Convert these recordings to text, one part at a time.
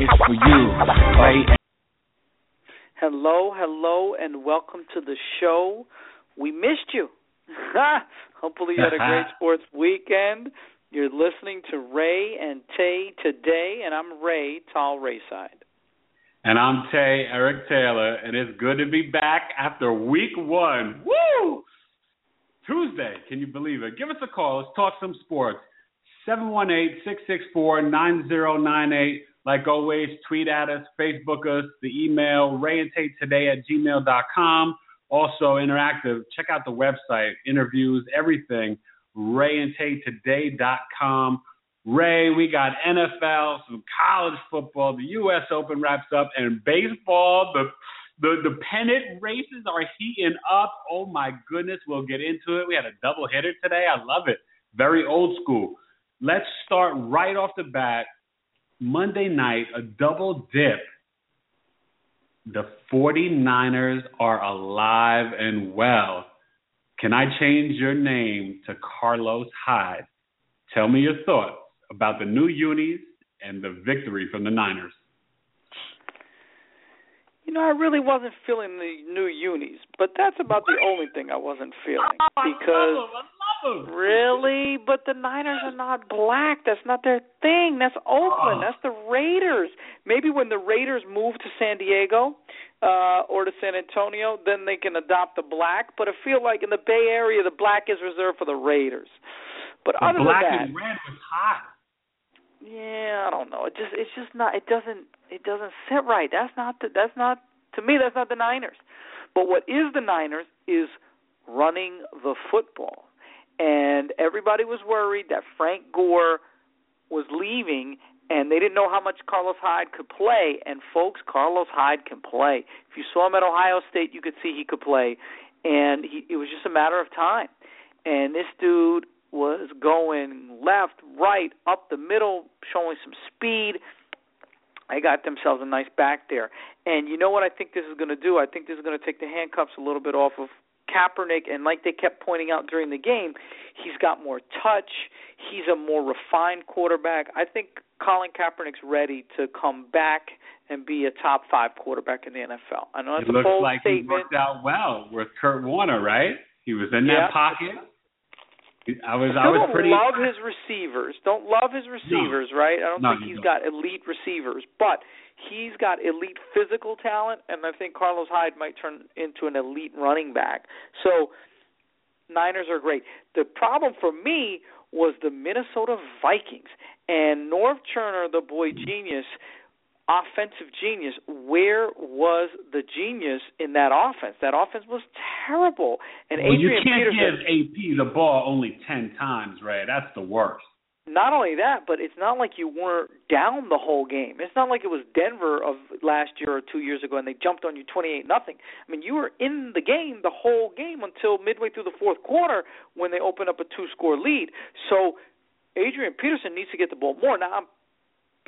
It's for you, right? Hello, hello, and welcome to the show. We missed you. Hopefully, you had a great sports weekend. You're listening to Ray and Tay today, and I'm Ray, Tall Rayside. And I'm Tay, Eric Taylor, and it's good to be back after week one. Woo! Tuesday, can you believe it? Give us a call. Let's talk some sports. 718 664 9098. Like always, tweet at us, Facebook us, the email, Ray and Tay today at gmail.com. Also interactive. Check out the website, interviews, everything. Ray and Tay today.com. Ray, we got NFL, some college football, the U.S. Open wraps up, and baseball. The the the pennant races are heating up. Oh my goodness, we'll get into it. We had a double hitter today. I love it. Very old school. Let's start right off the bat Monday night, a double dip. The 49ers are alive and well. Can I change your name to Carlos Hyde? Tell me your thoughts about the new unis and the victory from the Niners. You know, I really wasn't feeling the new unis, but that's about the only thing I wasn't feeling because Really? But the Niners are not black. That's not their thing. That's Oakland. That's the Raiders. Maybe when the Raiders move to San Diego uh or to San Antonio, then they can adopt the black. But I feel like in the Bay Area the black is reserved for the Raiders. But the other black than that, and red was hot. Yeah, I don't know. It just it's just not it doesn't it doesn't sit right. That's not the, that's not to me that's not the Niners. But what is the Niners is running the football and everybody was worried that Frank Gore was leaving and they didn't know how much Carlos Hyde could play. And folks, Carlos Hyde can play. If you saw him at Ohio State, you could see he could play, and he, it was just a matter of time. And this dude was going left, right, up the middle, showing some speed. They got themselves a nice back there. And you know what I think this is going to do? I think this is going to take the handcuffs a little bit off of Kaepernick, and like they kept pointing out during the game, he's got more touch. He's a more refined quarterback. I think Colin Kaepernick's ready to come back and be a top five quarterback in the NFL. I know it a looks bold like statement. he worked out well with Kurt Warner, right? He was in Yeah. that pocket. I was I was don't pretty love his receivers. Don't love his receivers, right? I don't No, think he's don't. got elite receivers, but he's got elite physical talent, and I think Carlos Hyde might turn into an elite running back. So Niners are great. The problem for me was the Minnesota Vikings and Norv Turner, the boy genius, offensive genius. Where was the genius in that offense? That offense was terrible. And well, you can't Peterson give AP the ball only ten times, Ray. That's the worst. not only that, but it's not like you weren't down the whole game. It's not like it was Denver of last year or two years ago and they jumped on you twenty eight nothing. I mean, you were in the game the whole game until midway through the fourth quarter when they opened up a two score lead. So Adrian Peterson needs to get the ball more. Now I'm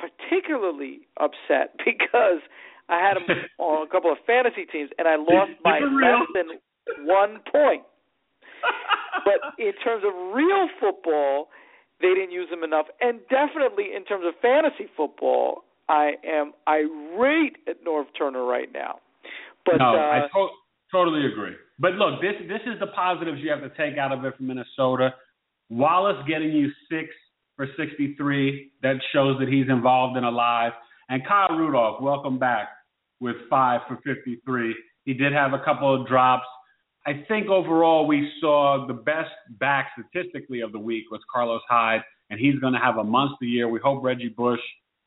particularly upset because I had him on a couple of fantasy teams and I lost by less than one point. But in terms of real football, they didn't use him enough. And definitely in terms of fantasy football, I am irate at Norv Turner right now. But no, uh, I to- totally agree. But look, this this is the positives you have to take out of it from Minnesota. Wallace getting you six for 63. That shows that he's involved and alive. And Kyle Rudolph, welcome back with five for 53. He did have a couple of drops. I think overall we saw the best back statistically of the week was Carlos Hyde, and he's going to have a monster year. We hope Reggie Bush,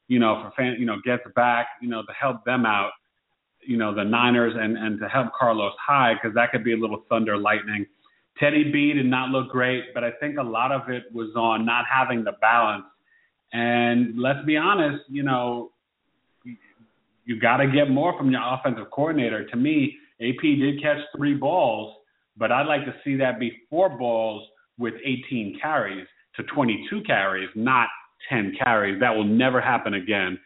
you know, for fan, you know, gets back, you know, to help them out, you know, the Niners and and to help Carlos Hyde because that could be a little thunder lightning. Teddy B did not look great, but I think a lot of it was on not having the balance. And let's be honest, you know, you got to get more from your offensive coordinator. To me, AP did catch three balls, but I'd like to see that be four balls with 18 carries to 22 carries, not 10 carries. That will never happen again.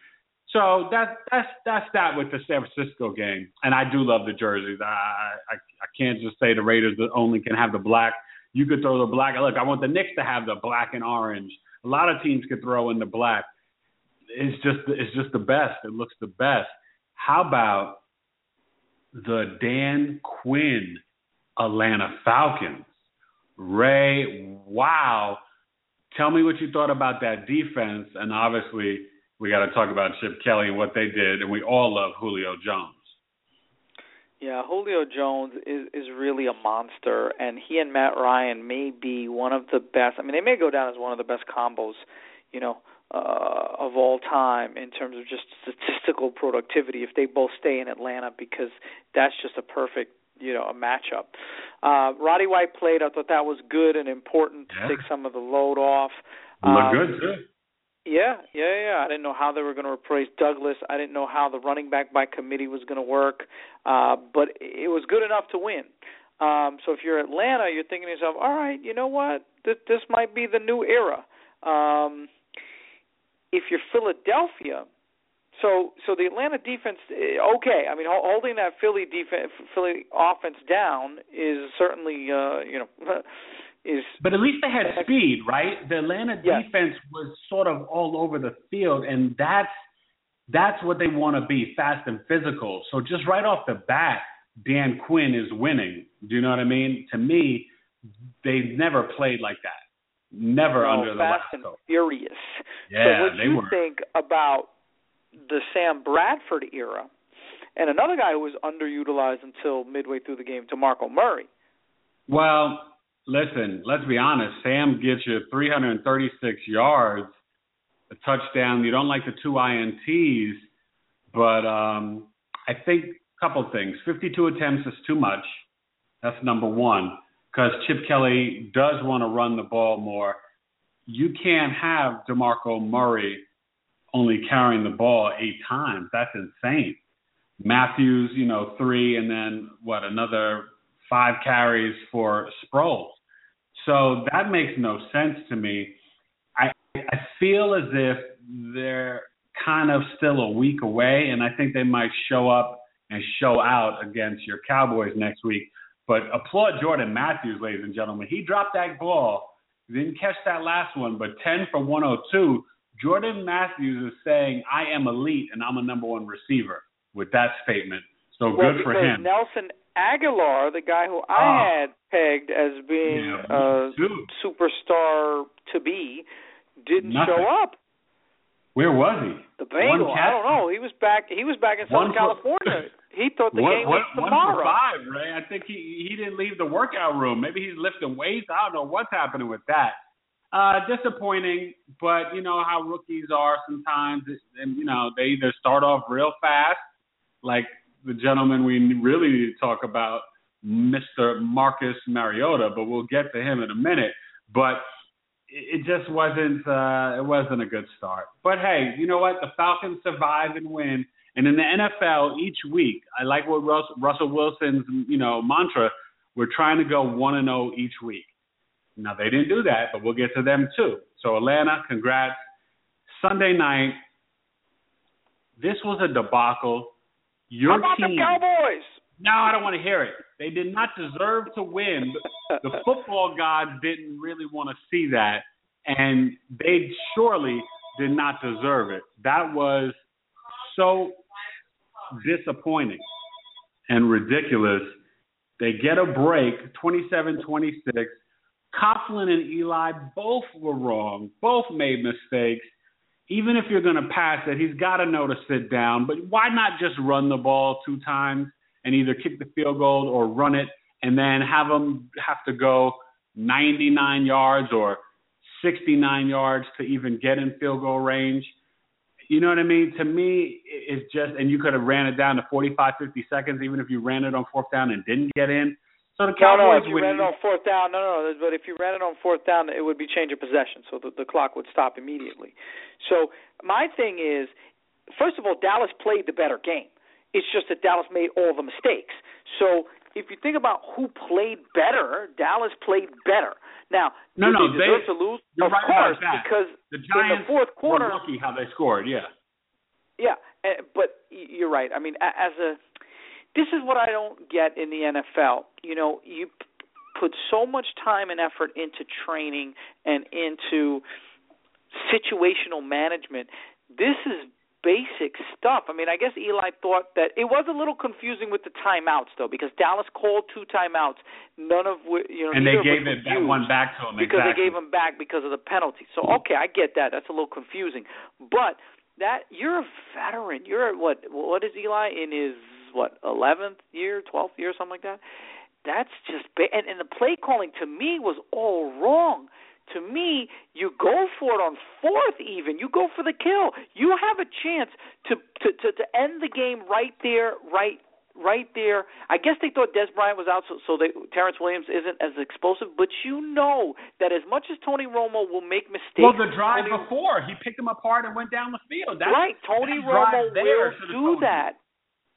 So that's that's that's that with the San Francisco game, and I do love the jerseys. I I, I can't just say the Raiders that only can have the black. You could throw the black. Look, I want the Knicks to have the black and orange. A lot of teams could throw in the black. It's just it's just the best. It looks the best. How about the Dan Quinn Atlanta Falcons? Ray, wow. Tell me what you thought about that defense, and obviously we got to talk about Chip Kelly and what they did, and we all love Julio Jones. Yeah, Julio Jones is is really a monster, and he and Matt Ryan may be one of the best. I mean, they may go down as one of the best combos, you know, uh, of all time in terms of just statistical productivity if they both stay in Atlanta because that's just a perfect you know a matchup. Uh, Roddy White played. I thought that was good and important to yeah. take some of the load off. Look um, good too. Yeah, yeah, yeah. I didn't know how they were going to replace Douglas. I didn't know how the running back by committee was going to work, uh, but it was good enough to win. Um, so if you're Atlanta, you're thinking to yourself, all right, you know what? This, this might be the new era. Um, if you're Philadelphia, so so the Atlanta defense, eh, okay. I mean, holding that Philly defense, Philly offense down is certainly, uh, you know. is But at least they had speed, right? The Atlanta yes. defense was sort of all over the field and that's that's what they want to be, fast and physical. So just right off the bat, Dan Quinn is winning. Do you know what I mean? To me, they've never played like that. Never no, under the fast and furious. Yeah, so what they you were. think about the Sam Bradford era and another guy who was underutilized until midway through the game, to DeMarco Murray? Well, listen, let's be honest. Sam gets you 336 yards, a touchdown. You don't like the two INTs, but um, I think a couple things. 52 attempts is too much. That's number one, because Chip Kelly does want to run the ball more. You can't have DeMarco Murray only carrying the ball eight times. That's insane. Matthews, you know, three, and then what, another five carries for Sproles. So that makes no sense to me. I I feel as if they're kind of still a week away, and I think they might show up and show out against your Cowboys next week. But applaud Jordan Matthews, ladies and gentlemen. He dropped that ball, didn't catch that last one, but 10 for 102. Jordan Matthews is saying, I am elite and I'm a number one receiver with that statement. So well, good for him. Nelson Agholor, the guy who I oh. had pegged as being yeah, a too. superstar to be, didn't Nothing. show up. Where was he? The Bengal, I don't know. He was back. He was back in Southern for- California. he thought the One- game one- was one tomorrow. for five, Ray. I think he he didn't leave the workout room. Maybe he's lifting weights. I don't know what's happening with that. Uh, disappointing, but you know how rookies are sometimes. And you know they either start off real fast, like the gentleman we really need to talk about, Mr. Marcus Mariota. But we'll get to him in a minute. But it just wasn't uh, it wasn't a good start. But hey, you know what? The Falcons survive and win. And in the NFL, each week, I like what Russ, Russell Wilson's you know mantra. We're trying to go one and zero each week. Now they didn't do that, but we'll get to them too. So Atlanta, congrats. Sunday night, this was a debacle. Your How about team. the Cowboys? No, I don't want to hear it. They did not deserve to win. The football gods didn't really want to see that, and they surely did not deserve it. That was so disappointing and ridiculous. They get a break, 27 26. Coughlin and Eli both were wrong, both made mistakes. Even if you're going to pass it, he's got to know to sit down. But why not just run the ball two times and either kick the field goal or run it and then have them have to go 99 yards or 69 yards to even get in field goal range? You know what I mean? To me, it's just, and you could have ran it down to 45, 50 seconds, even if you ran it on fourth down and didn't get in. So the No, no. If you win. ran it on fourth down, no, no, no. But if you ran it on fourth down, it would be change of possession, so the, the clock would stop immediately. So my thing is, first of all, Dallas played the better game. It's just that Dallas made all the mistakes. So if you think about who played better, Dallas played better. Now, no, no, they deserve to lose? Of right course, because the Giants in the fourth quarter, were lucky how they scored. Yeah. Yeah, eh, but you're right. I mean, as a this is what I don't get in the NFL. You know, you put so much time and effort into training and into situational management. This is basic stuff. I mean, I guess Eli thought that it was a little confusing with the timeouts though, because Dallas called two timeouts, none of which you know. And they gave it back, one back to him because exactly. they gave him back because of the penalty. So mm-hmm. okay, I get that. That's a little confusing, but that you're a veteran. You're what? What is Eli in his what? Eleventh year, twelfth year, something like that. That's just and and the play calling to me was all wrong to me, you go for it on fourth even. You go for the kill. You have a chance to to to, to end the game right there, right right there. I guess they thought Dez Bryant was out, so, so they, Terrence Williams isn't as explosive. But you know that as much as Tony Romo will make mistakes, well, the drive Tony, before he picked him apart and went down the field. That's, right, Tony that Romo will do that.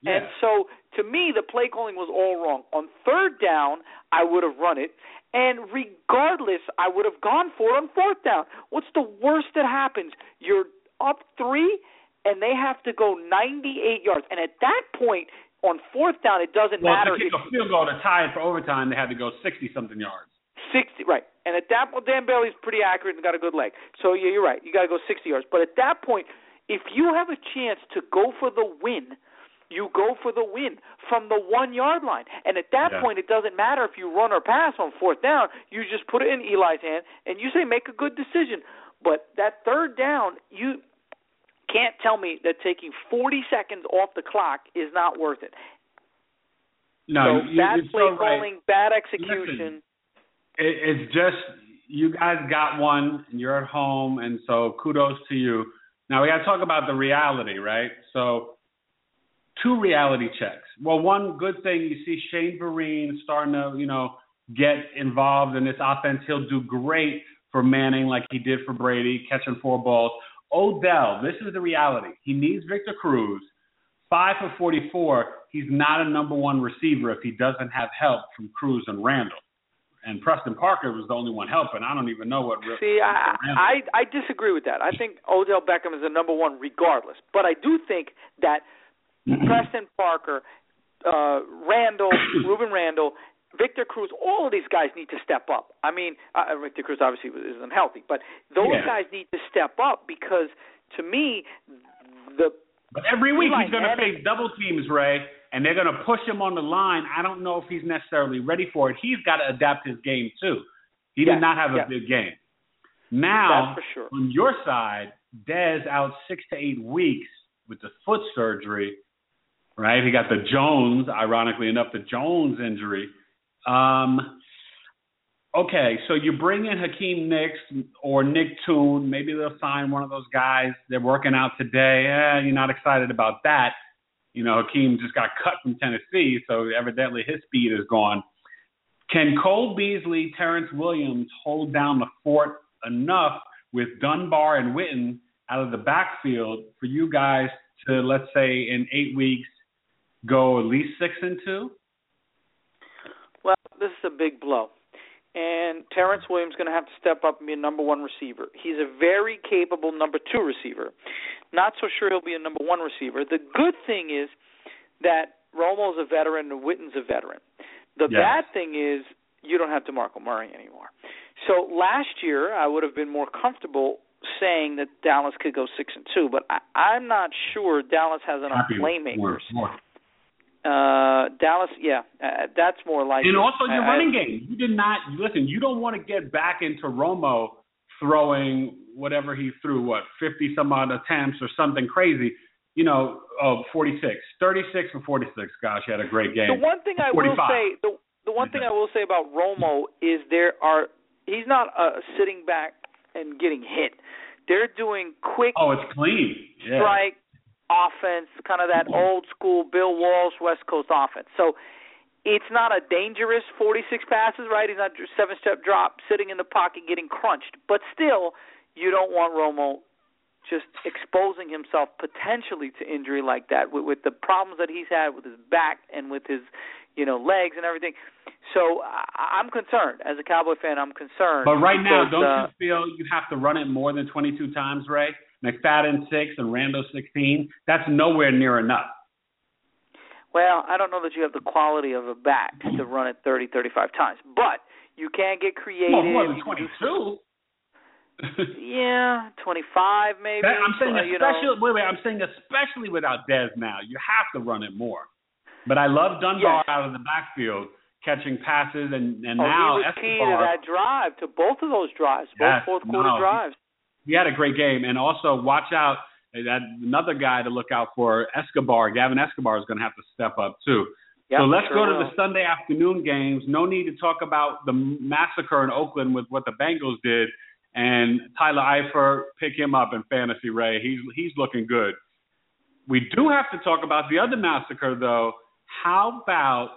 Yeah. And so, to me, the play calling was all wrong. On third down, I would have run it. And regardless, I would have gone for it on fourth down. What's the worst that happens? You're up three, and they have to go 98 yards. And at that point, on fourth down, it doesn't well, matter. Well, to kick a field goal to tie it for overtime, they had to go 60 something yards. 60, right. And at that point, Dan Bailey's pretty accurate and got a good leg. So, yeah, you're right. You got to go 60 yards. But at that point, if you have a chance to go for the win – you go for the win from the one yard line. And at that yeah. point, it doesn't matter if you run or pass on fourth down. You just put it in Eli's hand and you say, make a good decision. But that third down, you can't tell me that taking 40 seconds off the clock is not worth it. No, so you, bad play so calling, right. bad execution. Listen, it, it's just you guys got one, and you're at home, and so kudos to you. Now we got to talk about the reality, right? So two reality checks. Well, one good thing you see Shane Vereen starting to, you know, get involved in this offense. He'll do great for Manning like he did for Brady, catching four balls. Odell, this is the reality. He needs Victor Cruz. Five for 44. He's not a number one receiver if he doesn't have help from Cruz and Randle. And Preston Parker was the only one helping. I don't even know what. See, I, I I disagree with that. I think Odell Beckham is the number one regardless. But I do think that Preston Parker, uh, Randle, Rueben Randle, Victor Cruz, all of these guys need to step up. I mean, uh, Victor Cruz obviously isn't healthy, but those yeah. guys need to step up because to me, the but every week he's going to face double teams, Ray, and they're going to push him on the line. I don't know if he's necessarily ready for it. He's got to adapt his game too. He yes, did not have a yes. big game. Now, sure. on your side, Dez out six to eight weeks with the foot surgery right? He got the Jones, ironically enough, the Jones injury. Um, okay, so you bring in Hakeem Nicks or Nick Toon. Maybe they'll sign one of those guys. They're working out today. Eh, you're not excited about that. You know, Hakeem just got cut from Tennessee, so evidently his speed is gone. Can Cole Beasley, Terrence Williams hold down the fort enough with Dunbar and Witten out of the backfield for you guys to, let's say, in eight weeks, go at least six and two? Well, this is a big blow. And Terrence Williams is going to have to step up and be a number one receiver. He's a very capable number two receiver. Not so sure he'll be a number one receiver. The good thing is that Romo's a veteran and Witten's a veteran. The yes. bad thing is you don't have DeMarco Murray anymore. So last year I would have been more comfortable saying that Dallas could go six and two, but I, I'm not sure Dallas has enough Happy playmakers. More, more. Uh, Dallas, yeah, uh, that's more like. And also your I, running I, game. You did not listen. You don't want to get back into Romo throwing whatever he threw, what fifty some odd attempts or something crazy. You know, oh, 46, 36 for 46. Gosh, he had a great game. The one thing I 45. will say, the the one thing I will say about Romo is there are he's not uh, sitting back and getting hit. They're doing quick. Oh, it's clean. Yeah. Strike offense, kind of that old school Bill Walsh West Coast offense. So it's not a dangerous 46 passes, right? He's not seven step drop, sitting in the pocket, getting crunched. But still, you don't want Romo just exposing himself potentially to injury like that with, with the problems that he's had with his back and with his you know legs and everything. So I, I'm concerned as a Cowboy fan. I'm concerned. But right because, now, don't uh, you feel you have to run it more than 22 times, Ray? McFadden six and Randle 16. That's nowhere near enough. Well, I don't know that you have the quality of a back to run it 30, 35 times, but you can get creative. Well, more than You can do 22. Yeah, 25 maybe. That- I'm saying uh, especially know. wait, wait, I'm saying especially without Dez now. You have to run it more. But I love Dunbar Yes. out of the backfield catching passes and and Oh, now he was key to that drive, to both of those drives, Yes, both fourth quarter no, drives. He had a great game and also watch out that another guy to look out for Escobar. Gavin Escobar is going to have to step up too. Yep, so let's sure go to will. the Sunday afternoon games. No need to talk about the massacre in Oakland with what the Bengals did. And Tyler Eifert, pick him up in fantasy, Ray. He's he's looking good. We do have to talk about the other massacre, though. How about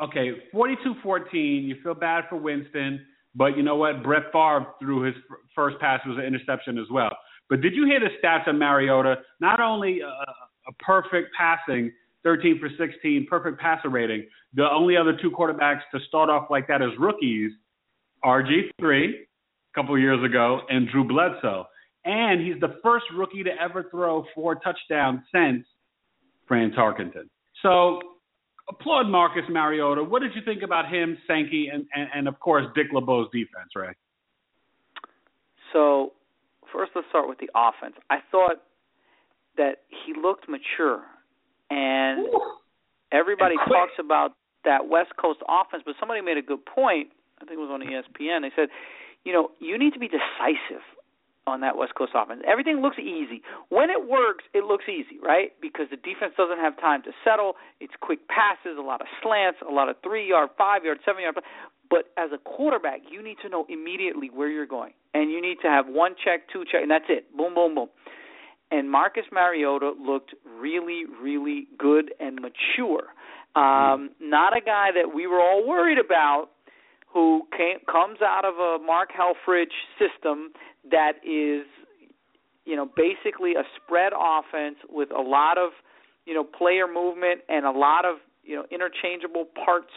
okay, 42-14. You feel bad for Winston, but you know what? Brett Favre threw his first pass was an interception as well. But did you hear the stats on Mariota? Not only uh, a perfect passing, 13 for 16, perfect passer rating. The only other two quarterbacks to start off like that as rookies, RG3 a couple years ago, and Drew Bledsoe. And he's the first rookie to ever throw four touchdowns since Fran Tarkenton. So applaud Marcus Mariota. What did you think about him, Sankey, and, and, and of course Dick LeBeau's defense, Ray? So, first let's start with the offense. I thought that he looked mature, and everybody And talks about that West Coast offense, but somebody made a good point. I think it was on ESPN. They said, you know, you need to be decisive on that West Coast offense. Everything looks easy. When it works, it looks easy, right? Because the defense doesn't have time to settle. It's quick passes, a lot of slants, a lot of three yard, five yard, seven yard. But as a quarterback, you need to know immediately where you're going, and you need to have one check, two check, and that's it. Boom, boom, boom. And Marcus Mariota looked really, really good and mature. Um, not a guy that we were all worried about who came comes out of a Mark Helfrich system that is you know basically a spread offense with a lot of you know player movement and a lot of you know interchangeable parts.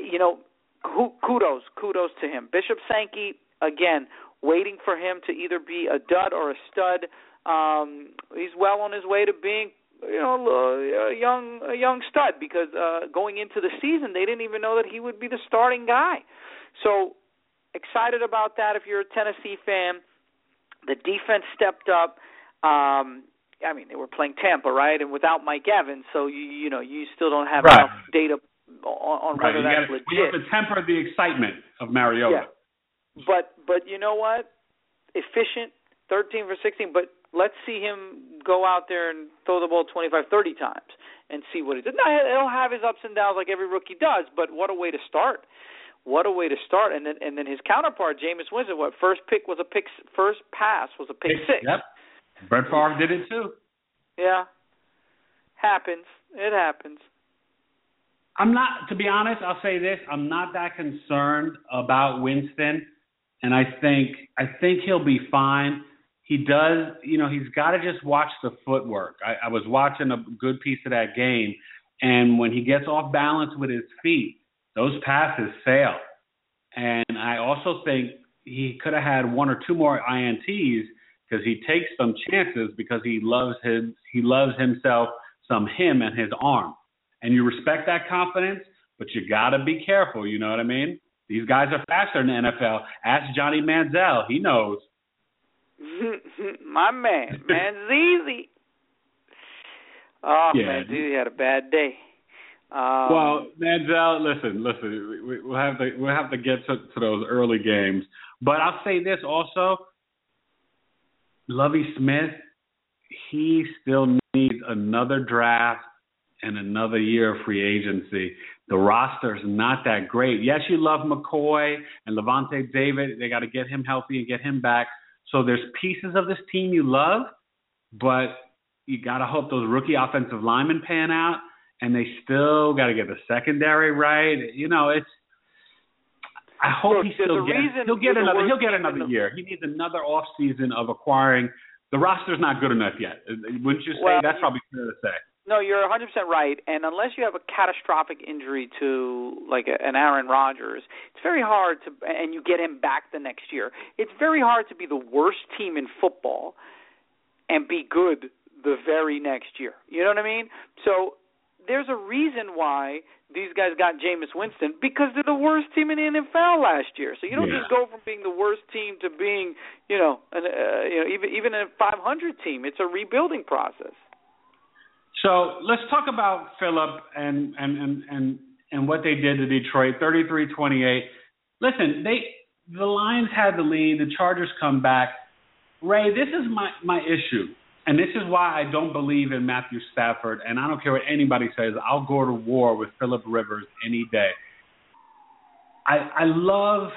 You know kudos kudos to him. Bishop Sankey again waiting for him to either be a dud or a stud. Um he's well on his way to being you know a young a young stud because uh going into the season they didn't even know that he would be the starting guy so excited about that if you're a Tennessee fan the defense stepped up um I mean they were playing Tampa right and without Mike Evans so you you know you still don't have Right. enough data on, on Right. whether You, that's gotta, legit you have to temper the excitement of Mariota. Yeah. but but you know what? Efficient, 13 for 16. But let's see him go out there and throw the ball 25, 30 times and see what he does. Now he'll have his ups and downs like every rookie does. But what a way to start! What a way to start! And then and then his counterpart, Jameis Winston, what first pick was a pick, first pass was a pick six. Yep. Brett Favre did it too. Yeah, happens. It happens. I'm not, to be honest, I'll say this: I'm not that concerned about Winston, and I think I think he'll be fine. He does, you know, he's got to just watch the footwork. I, I was watching a good piece of that game, and when he gets off balance with his feet, those passes fail. And I also think he could have had one or two more ints because he takes some chances because he loves his he loves himself some him and his arm and you respect that confidence, but you got to be careful. You know what I mean? These guys are faster in the NFL. Ask Johnny Manziel; he knows. My man, Manzizi. Oh, Yeah. Manzizi had a bad day. Um, well, Manziel, listen, listen. We, we'll have to we'll have to get to, to those early games, but I'll say this also: Lovie Smith, he still needs another draft and another year of free agency. The roster's not that great. Yes, you love McCoy and Lavonte David. They got to get him healthy and get him back. So there's pieces of this team you love, but you got to hope those rookie offensive linemen pan out, and they still got to get the secondary right. You know, it's. I hope Look, he still gets. He'll get another. He'll get another year. He needs another off season of acquiring the roster's not good enough yet. Wouldn't you say? Well, That's probably fair to say. No, you're 100% right. And unless you have a catastrophic injury to like a, an Aaron Rodgers, it's very hard to and you get him back the next year. It's very hard to be the worst team in football and be good the very next year. You know what I mean? So there's a reason why these guys got Jameis Winston because they're the worst team in the NFL last year. So you don't yeah. just go from being the worst team to being, you know, an, uh, you know, even even a 500 team. It's a rebuilding process. So let's talk about Philip and and and and and what they did to Detroit, 33-28. Listen, they the Lions had the lead. The Chargers come back. Ray, this is my my issue. And this is why I don't believe in Matthew Stafford, and I don't care what anybody says. I'll go to war with Philip Rivers any day. I I love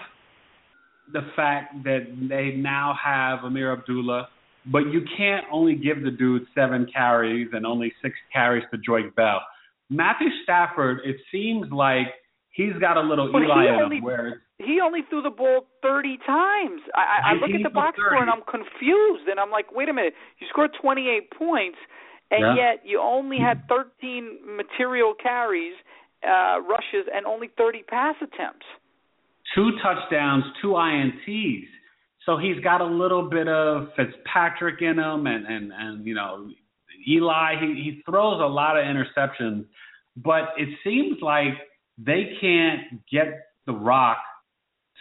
the fact that they now have Ameer Abdullah, but you can't only give the dude seven carries and only six carries to Joique Bell. Matthew Stafford, it seems like he's got a little but Eli in only, him where he only threw the ball 30 times. I, I look at the box score and I'm confused, and I'm like, wait a minute, you scored 28 points, and yeah. yet you only had 13 material carries, uh, rushes, and only 30 pass attempts. Two touchdowns, two INTs. So he's got a little bit of Fitzpatrick in him, and and and you know, Eli. He he throws a lot of interceptions, but it seems like they can't get the rock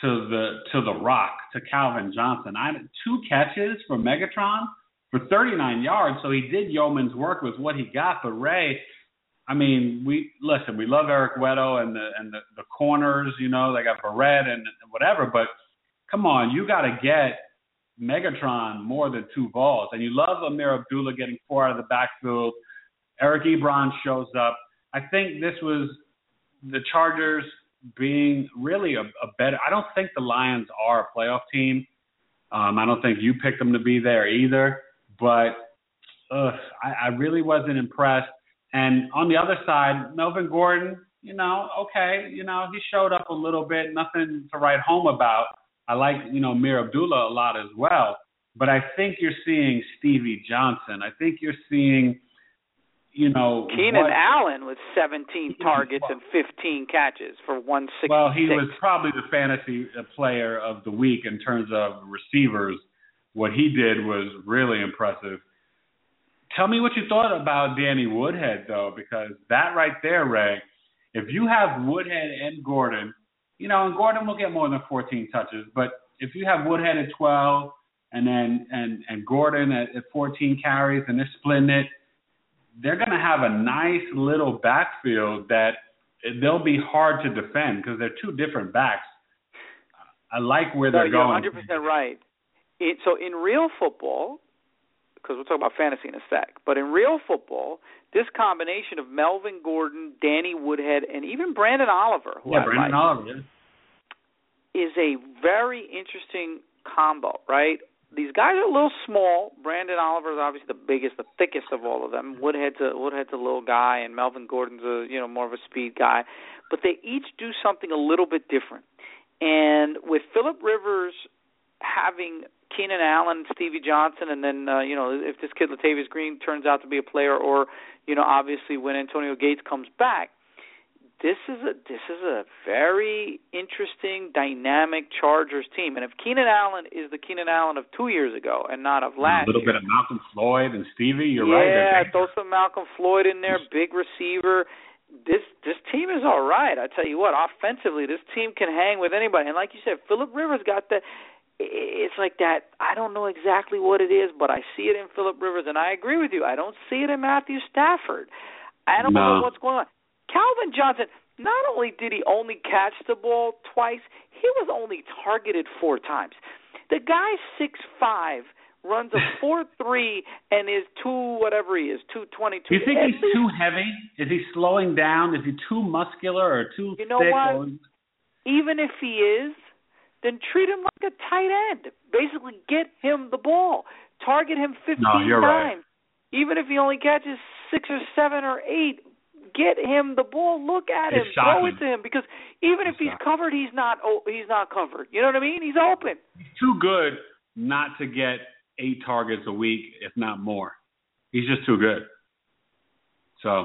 to the to the rock to Calvin Johnson. I two catches for Megatron for 39 yards, so he did yeoman's work with what he got. But Ray, I mean, we listen. We love Eric Weddle and the and the, the corners. You know, they got Barrett and whatever. But come on, you got to get Megatron more than two balls. And you love Ameer Abdullah getting four out of the backfield. Eric Ebron shows up. I think this was the Chargers being really a, a better. I don't think the Lions are a playoff team. Um, I don't think you picked them to be there either. But ugh, I, I really wasn't impressed. And on the other side, Melvin Gordon, you know, okay, you know, he showed up a little bit, nothing to write home about. I like, you know, Mir Abdullah a lot as well. But I think you're seeing Stevie Johnson. I think you're seeing – you know, Keenan what, Allen with 17 targets and 15 catches for 166. Well, he was probably the fantasy uh, player of the week in terms of receivers. What he did was really impressive. Tell me what you thought about Danny Woodhead, though, because that right there, Ray, if you have Woodhead and Gordon, you know, and Gordon will get more than 14 touches, but if you have Woodhead at 12 and then and and Gordon at, at 14 carries and they're splitting it – they're going to have a nice little backfield that they'll be hard to defend because they're two different backs. I like where they're no, going. You're 100% right. It, so in real football, because we'll talk about fantasy in a sec, but in real football, this combination of Melvin Gordon, Danny Woodhead, and even Branden Oliver, who yeah, I Branden like, Oliver, yeah. is a very interesting combo, right? these guys are a little small. Branden Oliver is obviously the biggest, the thickest of all of them. Woodhead's a Woodhead's a little guy, and Melvin Gordon's a you know more of a speed guy. But they each do something a little bit different. And with Philip Rivers having Keenan Allen, Stevie Johnson, and then uh, you know if this kid Ladarius Green turns out to be a player, or you know obviously when Antonio Gates comes back, this is a this is a very interesting, dynamic Chargers team. And if Keenan Allen is the Keenan Allen of two years ago and not of last, year. a little year, bit of Malcom Floyd and Stevie, you're yeah, right. Yeah, throw some Malcom Floyd in there, big receiver. This this team is all right. I tell you what, offensively, this team can hang with anybody. And like you said, Philip Rivers got the. It's like that. I don't know exactly what it is, but I see it in Philip Rivers, and I agree with you. I don't see it in Matthew Stafford. I don't no. know what's going on. Calvin Johnson, not only did he only catch the ball twice, he was only targeted four times. The guy's six five, runs a four three, and is two whatever he is, two twenty two. Do you think he's too heavy? Is he slowing down? Is he too muscular or too you know thick? what? Even if he is, then treat him like a tight end. Basically, get him the ball. Target him fifteen no, you're times. Right. Even if he only catches six or seven or eight, get him the ball. Look at it's him. Shocking. Throw it to him because even it's if he's shocking. covered, he's not. Oh, he's not covered. You know what I mean? He's open. He's too good not to get eight targets a week, if not more. He's just too good. So,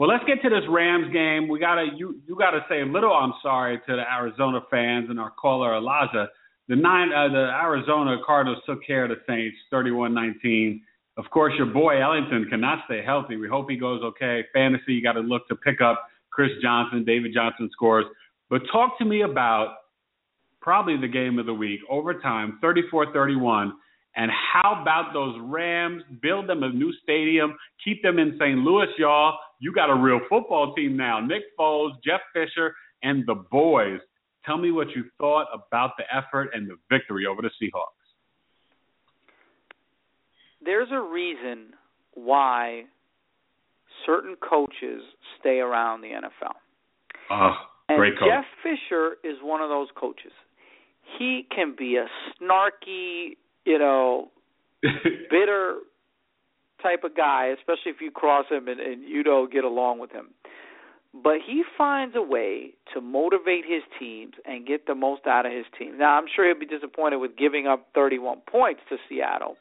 well, let's get to this Rams game. We gotta you you gotta say a little I'm sorry to the Arizona fans and our caller Elijah. The nine uh, the Arizona Cardinals took care of the Saints 31-19. Of course, your boy Ellington cannot stay healthy. We hope he goes okay. Fantasy, you got to look to pick up Chris Johnson. David Johnson scores. But talk to me about probably the game of the week, overtime, 34-31. And how about those Rams? Build them a new stadium. Keep them in St. Louis, y'all. You got a real football team now. Nick Foles, Jeff Fisher, and the boys. Tell me what you thought about the effort and the victory over the Seahawks. There's a reason why certain coaches stay around the NFL. Oh, ah, great coach. Jeff Fisher is one of those coaches. He can be a snarky, you know, bitter type of guy, especially if you cross him and, and you don't get along with him. But he finds a way to motivate his teams and get the most out of his team. Now, I'm sure he'll be disappointed with giving up 31 points to Seattle,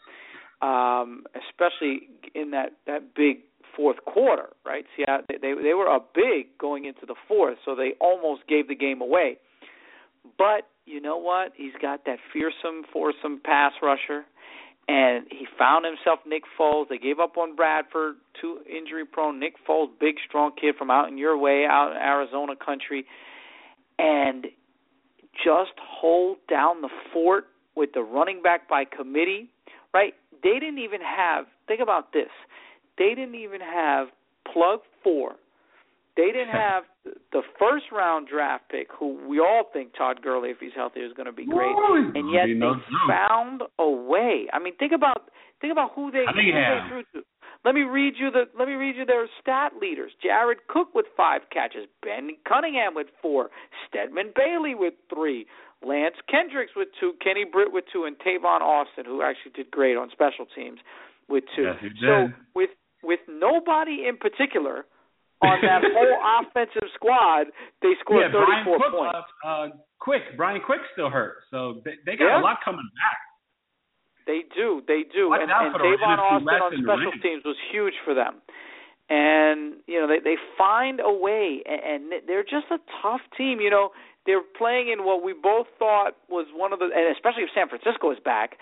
um, especially in that that big fourth quarter, right? Seattle they they were up big going into the fourth, so they almost gave the game away. But you know what? He's got that fearsome, foursome pass rusher, and he found himself Nick Foles. They gave up on Bradford, too injury prone. Nick Foles, big, strong kid from out in your way, out in Arizona country, and just hold down the fort with the running back by committee, right? They didn't even have. Think about this. They didn't even have plug four they didn't have the first round draft pick, who we all think Todd Gurley, if he's healthy, is going to be great, and yet they found a way. I mean, think about think about who they, who they threw to. Let me read you the let me read you their stat leaders. Jared Cook with five catches, Ben Cunningham with four, Stedman Bailey with three, Lance Kendricks with two, Kenny Britt with two, and Tavon Austin, who actually did great on special teams, with two. Yes, he did. So with with nobody in particular on that whole offensive squad, they scored yeah, 34 Brian points. Uh, uh, quick, Brian Quick still hurt, so they, they got yeah. a lot coming back. They do, they do, Watch and, and for the Tavon NFC Austin on special teams was huge for them. And you know they they find a way, and, and they're just a tough team. You know they're playing in what we both thought was one of the, and especially if San Francisco is back,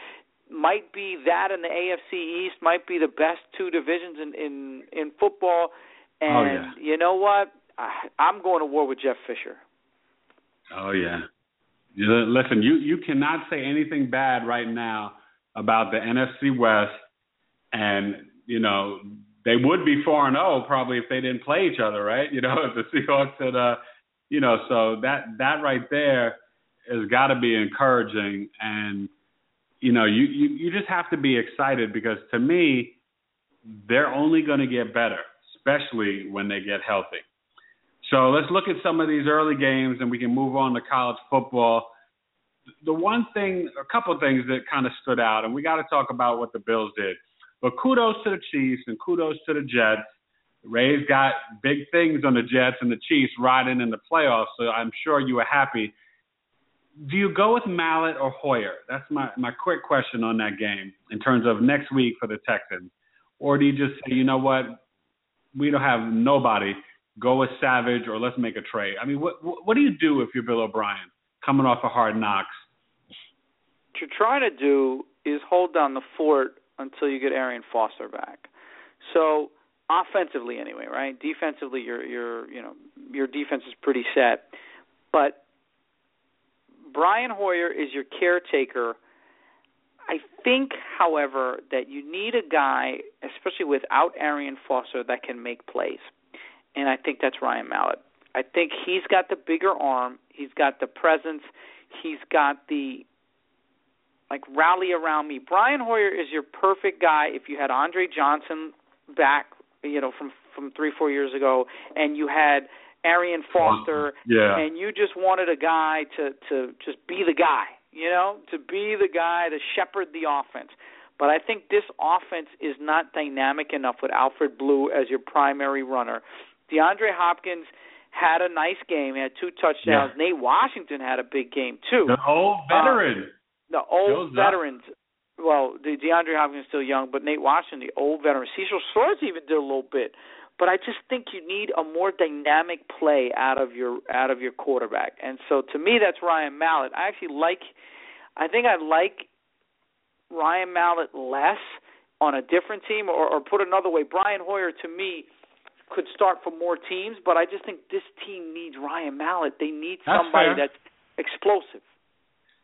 might be that in the AFC East might be the best two divisions in in in football. And Oh, yeah. you know what? I, I'm going to war with Jeff Fisher. Oh yeah. You- Listen, you you cannot say anything bad right now about the NFC West, and you know they would be four and zero probably if they didn't play each other, right? You know, if the Seahawks had, uh, you know, so that that right there has got to be encouraging, and you know, you you you just have to be excited because to me, they're only going to get better, especially when they get healthy. So let's look at some of these early games, and we can move on to college football. The one thing, a couple of things that kind of stood out, and we got to talk about what the Bills did. But kudos to the Chiefs and kudos to the Jets. Ray's got big things on the Jets and the Chiefs riding in the playoffs, so I'm sure you were happy. Do you go with Mallett or Hoyer? That's my my quick question on that game in terms of next week for the Texans, or do you just say, you know what, we don't have nobody, go with Savage or let's make a trade? I mean, what what, do you do if you're Bill O'Brien coming off of hard knocks? What you're trying to do is hold down the fort until you get Arian Foster back. So offensively, anyway, right? Defensively, your your you know your defense is pretty set, but Brian Hoyer is your caretaker. I think, however, that you need a guy, especially without Arian Foster, that can make plays, and I think that's Ryan Mallett. I think he's got the bigger arm. He's got the presence. He's got the like rally around me. Brian Hoyer is your perfect guy if you had Andre Johnson back, you know, from from three four years ago, and you had Arian Foster, Yeah. and you just wanted a guy to to just be the guy, you know, to be the guy to shepherd the offense. But I think this offense is not dynamic enough with Alfred Blue as your primary runner. DeAndre Hopkins had a nice game. He had two touchdowns. Nate Washington had a big game too. The old uh, veteran. The old Shows up. veterans. well, the DeAndre Hopkins is still young, but Nate Washington, the old veteran, Cecil Shorts even did a little bit. But I just think you need a more dynamic play out of your out of your quarterback, and so to me, that's Ryan Mallett. I actually like, I think I like Ryan Mallett less on a different team, or, or put another way, Brian Hoyer to me could start for more teams, but I just think this team needs Ryan Mallett. They need that's somebody fair. that's explosive.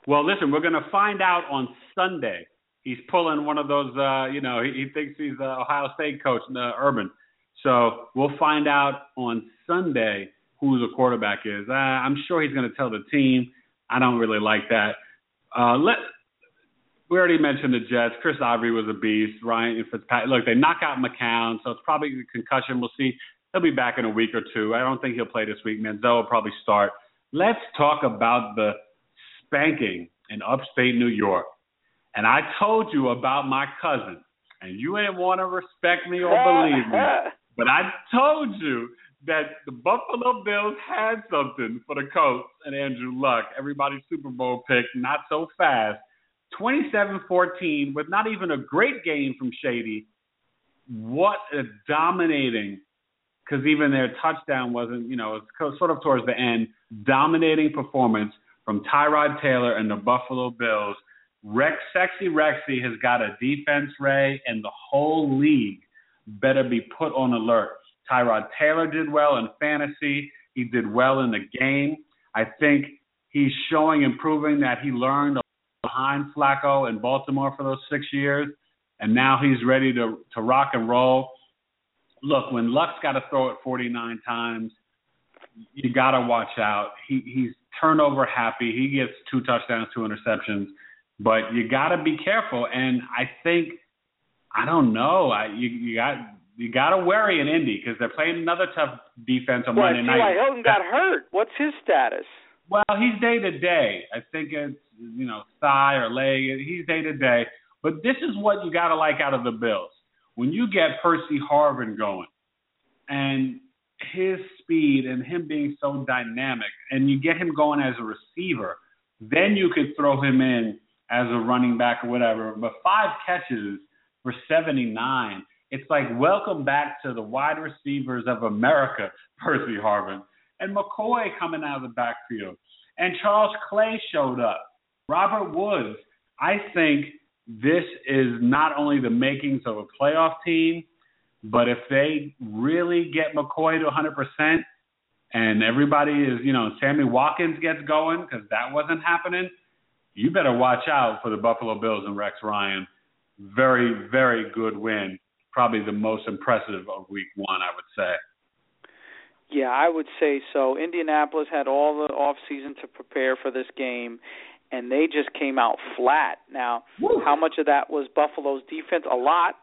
Well, listen, we're going to find out on Sunday. He's pulling one of those, uh, you know, he, he thinks he's the Ohio State coach, uh, Urban. So we'll find out on Sunday who the quarterback is. Uh, I'm sure he's going to tell the team. I don't really like that. Uh, let we already mentioned the Jets. Chris Ivory was a beast. Ryan Fitzpatrick. Look, they knock out McCown, so it's probably a concussion. We'll see. He'll be back in a week or two. I don't think he'll play this week. Manziel will probably start. Let's talk about the spanking in upstate New York. And I told you about my cousin, and you ain't want to respect me or believe me. But I told you that the Buffalo Bills had something for the Colts and Andrew Luck, everybody's Super Bowl pick, not so fast. 27-14 with not even a great game from Shady. What a dominating, because even their touchdown wasn't, you know, it's sort of towards the end, dominating performance from Tyrod Taylor and the Buffalo Bills. Rex, sexy Rexy has got a defense, Ray, and the whole league better be put on alert. Tyrod Taylor did well in fantasy. He did well in the game. I think he's showing and proving that he learned behind Flacco in Baltimore for those six years, and now he's ready to to rock and roll. Look, when Luck's got to throw it 49 times, you got to watch out. He he's turnover happy. He gets two touchdowns, two interceptions, but you got to be careful. And I think I don't know. I you you got you got to worry in Indy because they're playing another tough defense on well, Monday night. T.Y. Hilton got hurt. What's his status? Well, he's day to day. I think it's you know thigh or leg. He's day to day. But this is what you got to like out of the Bills when you get Percy Harvin going, and his speed and him being so dynamic, and you get him going as a receiver, then you could throw him in as a running back or whatever. But five catches for 79. It's like welcome back to the wide receivers of America, Percy Harvin. And McCoy coming out of the backfield. And Charles Clay showed up. Robert Woods. I think this is not only the makings of a playoff team, but if they really get McCoy to 100% and everybody is, you know, Sammy Watkins gets going because that wasn't happening, you better watch out for the Buffalo Bills and Rex Ryan. Very, very good win. Probably the most impressive of week one, I would say. Yeah, I would say so. Indianapolis had all the off season to prepare for this game and they just came out flat. Now, Woo. how much of that was Buffalo's defense? A lot.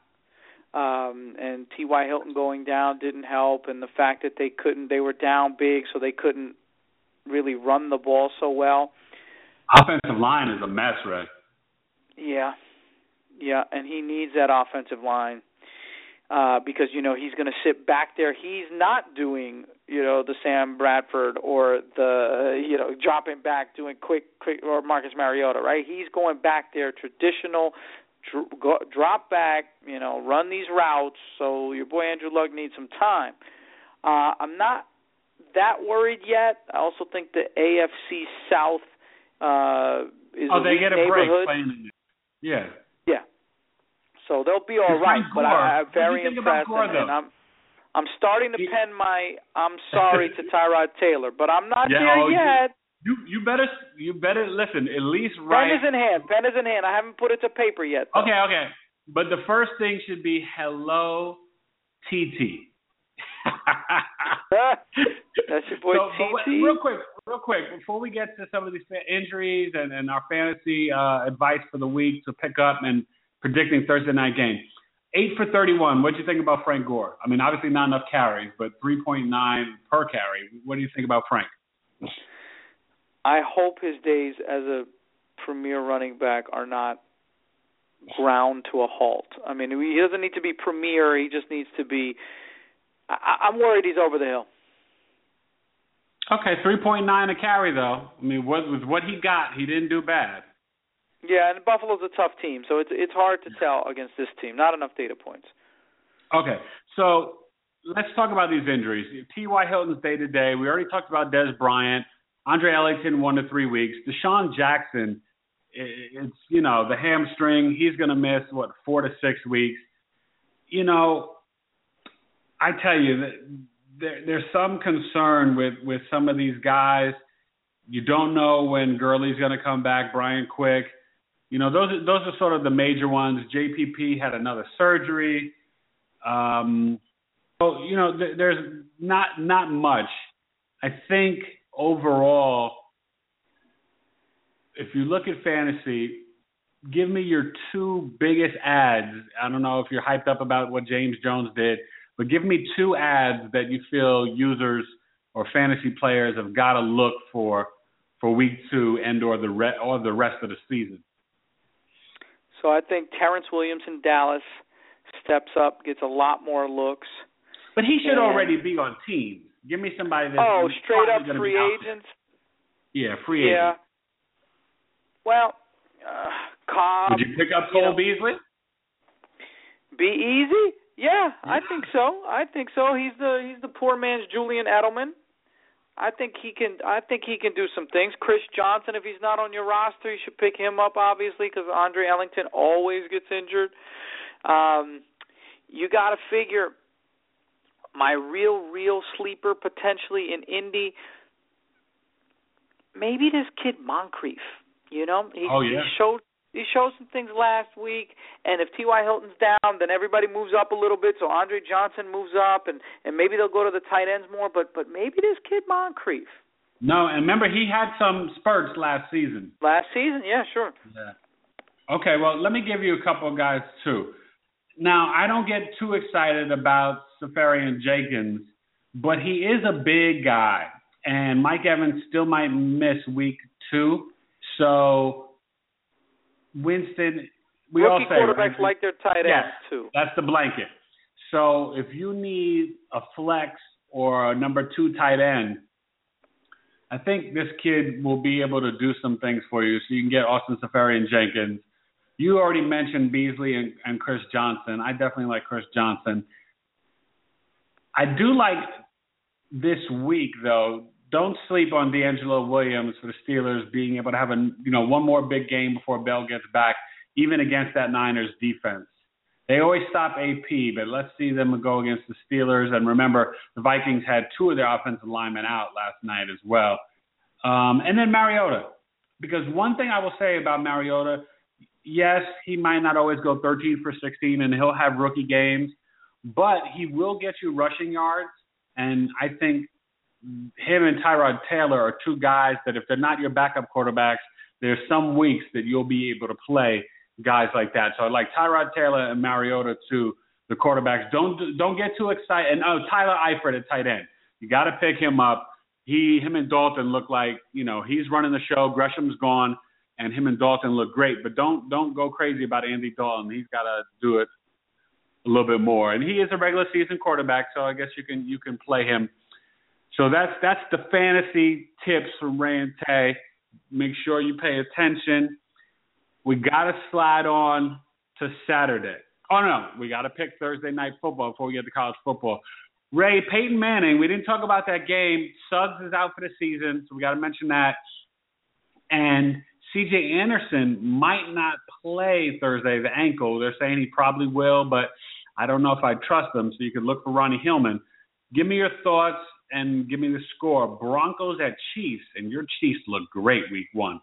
Um and T.Y. Hilton going down didn't help and the fact that they couldn't they were down big so they couldn't really run the ball so well. Offensive line is a mess, Red. Yeah. Yeah, and he needs that offensive line uh, because you know he's going to sit back there. He's not doing you know the Sam Bradford or the you know dropping back doing quick quick or Marcus Mariota, right? He's going back there traditional dr- go, drop back, you know, run these routes. So your boy Andrew Luck needs some time. Uh, I'm not that worried yet. I also think the AFC South uh, is oh, a they get a break playing. Yeah. Yeah. So they'll be all right, but I, I'm What do you very impressed, Gore, and, and? I'm I'm starting to pen my I'm sorry to Tyrod Taylor, but I'm not Yeah, there oh, yet. You you better you better listen. At least write. Pen is in hand. Pen is in hand. I haven't put it to paper yet. though. Okay, okay. But the first thing should be hello, TT. That's your boy so, wait, TT. real quick, real quick, before we get to some of these injuries and, and our fantasy uh, advice for the week to pick up and predicting Thursday night game. Eight for 31. What do you think about Frank Gore? I mean, obviously not enough carries, but 3.9 per carry. What do you think about Frank? I hope his days as a premier running back are not ground to a halt. I mean, he doesn't need to be premier. He just needs to be. I, I'm worried he's over the hill. Okay, 3.9 a carry though. I mean, what, with what he got, he didn't do bad. Yeah, and Buffalo's a tough team, so it's it's hard to tell against this team. Not enough data points. Okay, so let's talk about these injuries. T.Y. Hilton's day to day. We already talked about Dez Bryant. Andre Ellington one to three weeks. DeSean Jackson, it's you know the hamstring. He's going to miss what four to six weeks. You know, I tell you that there, there's some concern with with some of these guys. You don't know when Gurley's going to come back. Brian Quick. You know, those are, those are sort of the major ones. JPP had another surgery. Um, so you know, th- there's not not much. I think overall, if you look at fantasy, give me your two biggest ads. I don't know if you're hyped up about what James Jones did, but give me two ads that you feel users or fantasy players have got to look for for week two and or the re- or the rest of the season. So I think Terrence Williams in Dallas steps up, gets a lot more looks. But he should and, already be on teams. Give me somebody that's oh straight up free agents. Yeah, free agents. Yeah. Well, uh, Cobb. Would you pick up Cole you know, Beasley? Be easy. Yeah, I think so. I think so. He's the he's the poor man's Julian Edelman. I think he can. I think he can do some things. Chris Johnson, if he's not on your roster, you should pick him up, obviously, because Andre Ellington always gets injured. Um, you got to figure my real, real sleeper potentially in Indy. Maybe this kid Moncrief. You know, he, oh, yeah. he showed he showed some things last week, and if T.Y. Hilton's down, then everybody moves up a little bit. So Andre Johnson moves up, and and maybe they'll go to the tight ends more. But but maybe this kid Moncrief. No, and remember he had some spurts last season. Last season, yeah, sure. Yeah. Okay, well, let me give you a couple of guys too. Now, I don't get too excited about Seferian-Jenkins, but he is a big guy, and Mike Evans still might miss week two. So, Winston, we Rookie all say quarterbacks right? like their tight yes, ends too. That's the blanket. So, if you need a flex or a number two tight end, I think this kid will be able to do some things for you. So you can get Austin Seferian-Jenkins. you already mentioned Beasley and, and Chris Johnson. I definitely like Chris Johnson. I do like this week though. Don't sleep on DeAngelo Williams for the Steelers being able to have a you know one more big game before Bell gets back, even against that Niners defense. They always stop AP, but let's see them go against the Steelers. And remember, the Vikings had two of their offensive linemen out last night as well. Um, and then Mariota, because one thing I will say about Mariota, yes, he might not always go 13 for 16 and he'll have rookie games, but he will get you rushing yards. And I think him and Tyrod Taylor are two guys that if they're not your backup quarterbacks, there's some weeks that you'll be able to play guys like that. So I like Tyrod Taylor and Mariota too, the quarterbacks. Don't don't get too excited. And oh, Tyler Eifert at tight end. You got to pick him up. He, him, and Dalton look like you know he's running the show. Gresham's gone and him and Dalton look great. But don't don't go crazy about Andy Dalton. He's got to do it a little bit more. And he is a regular season quarterback, so I guess you can you can play him. So that's that's the fantasy tips from Ray and Tay. Make sure you pay attention. We got to slide on to Saturday. Oh no, we got to pick Thursday night football before we get to college football. Ray Peyton Manning, we didn't talk about that game. Suggs is out for the season, so we got to mention that. And CJ Anderson might not play Thursday, the ankle. They're saying he probably will, but I don't know if I trust them. So you could look for Ronnie Hillman. Give me your thoughts and give me the score. Broncos at Chiefs, and your Chiefs look great week one.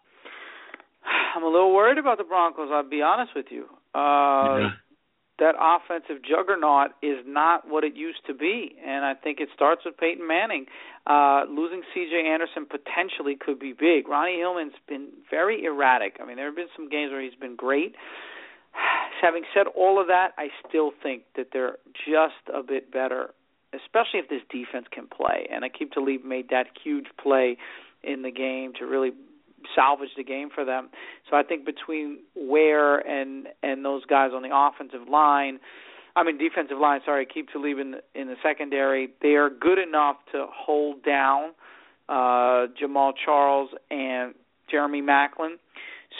I'm a little worried about the Broncos. I'll be honest with you. Uh, yeah that offensive juggernaut is not what it used to be, and I think it starts with Peyton Manning. Uh, losing C.J. Anderson potentially could be big. Ronnie Hillman's been very erratic. I mean, there have been some games where he's been great. Having said all of that, I still think that they're just a bit better, especially if this defense can play. And Aqib Talib made that huge play in the game to really salvage the game for them. So I think between Ware and and those guys on the offensive line, I mean defensive line, sorry, keep leave in the, in the secondary, they are good enough to hold down uh Jamaal Charles and Jeremy Maclin.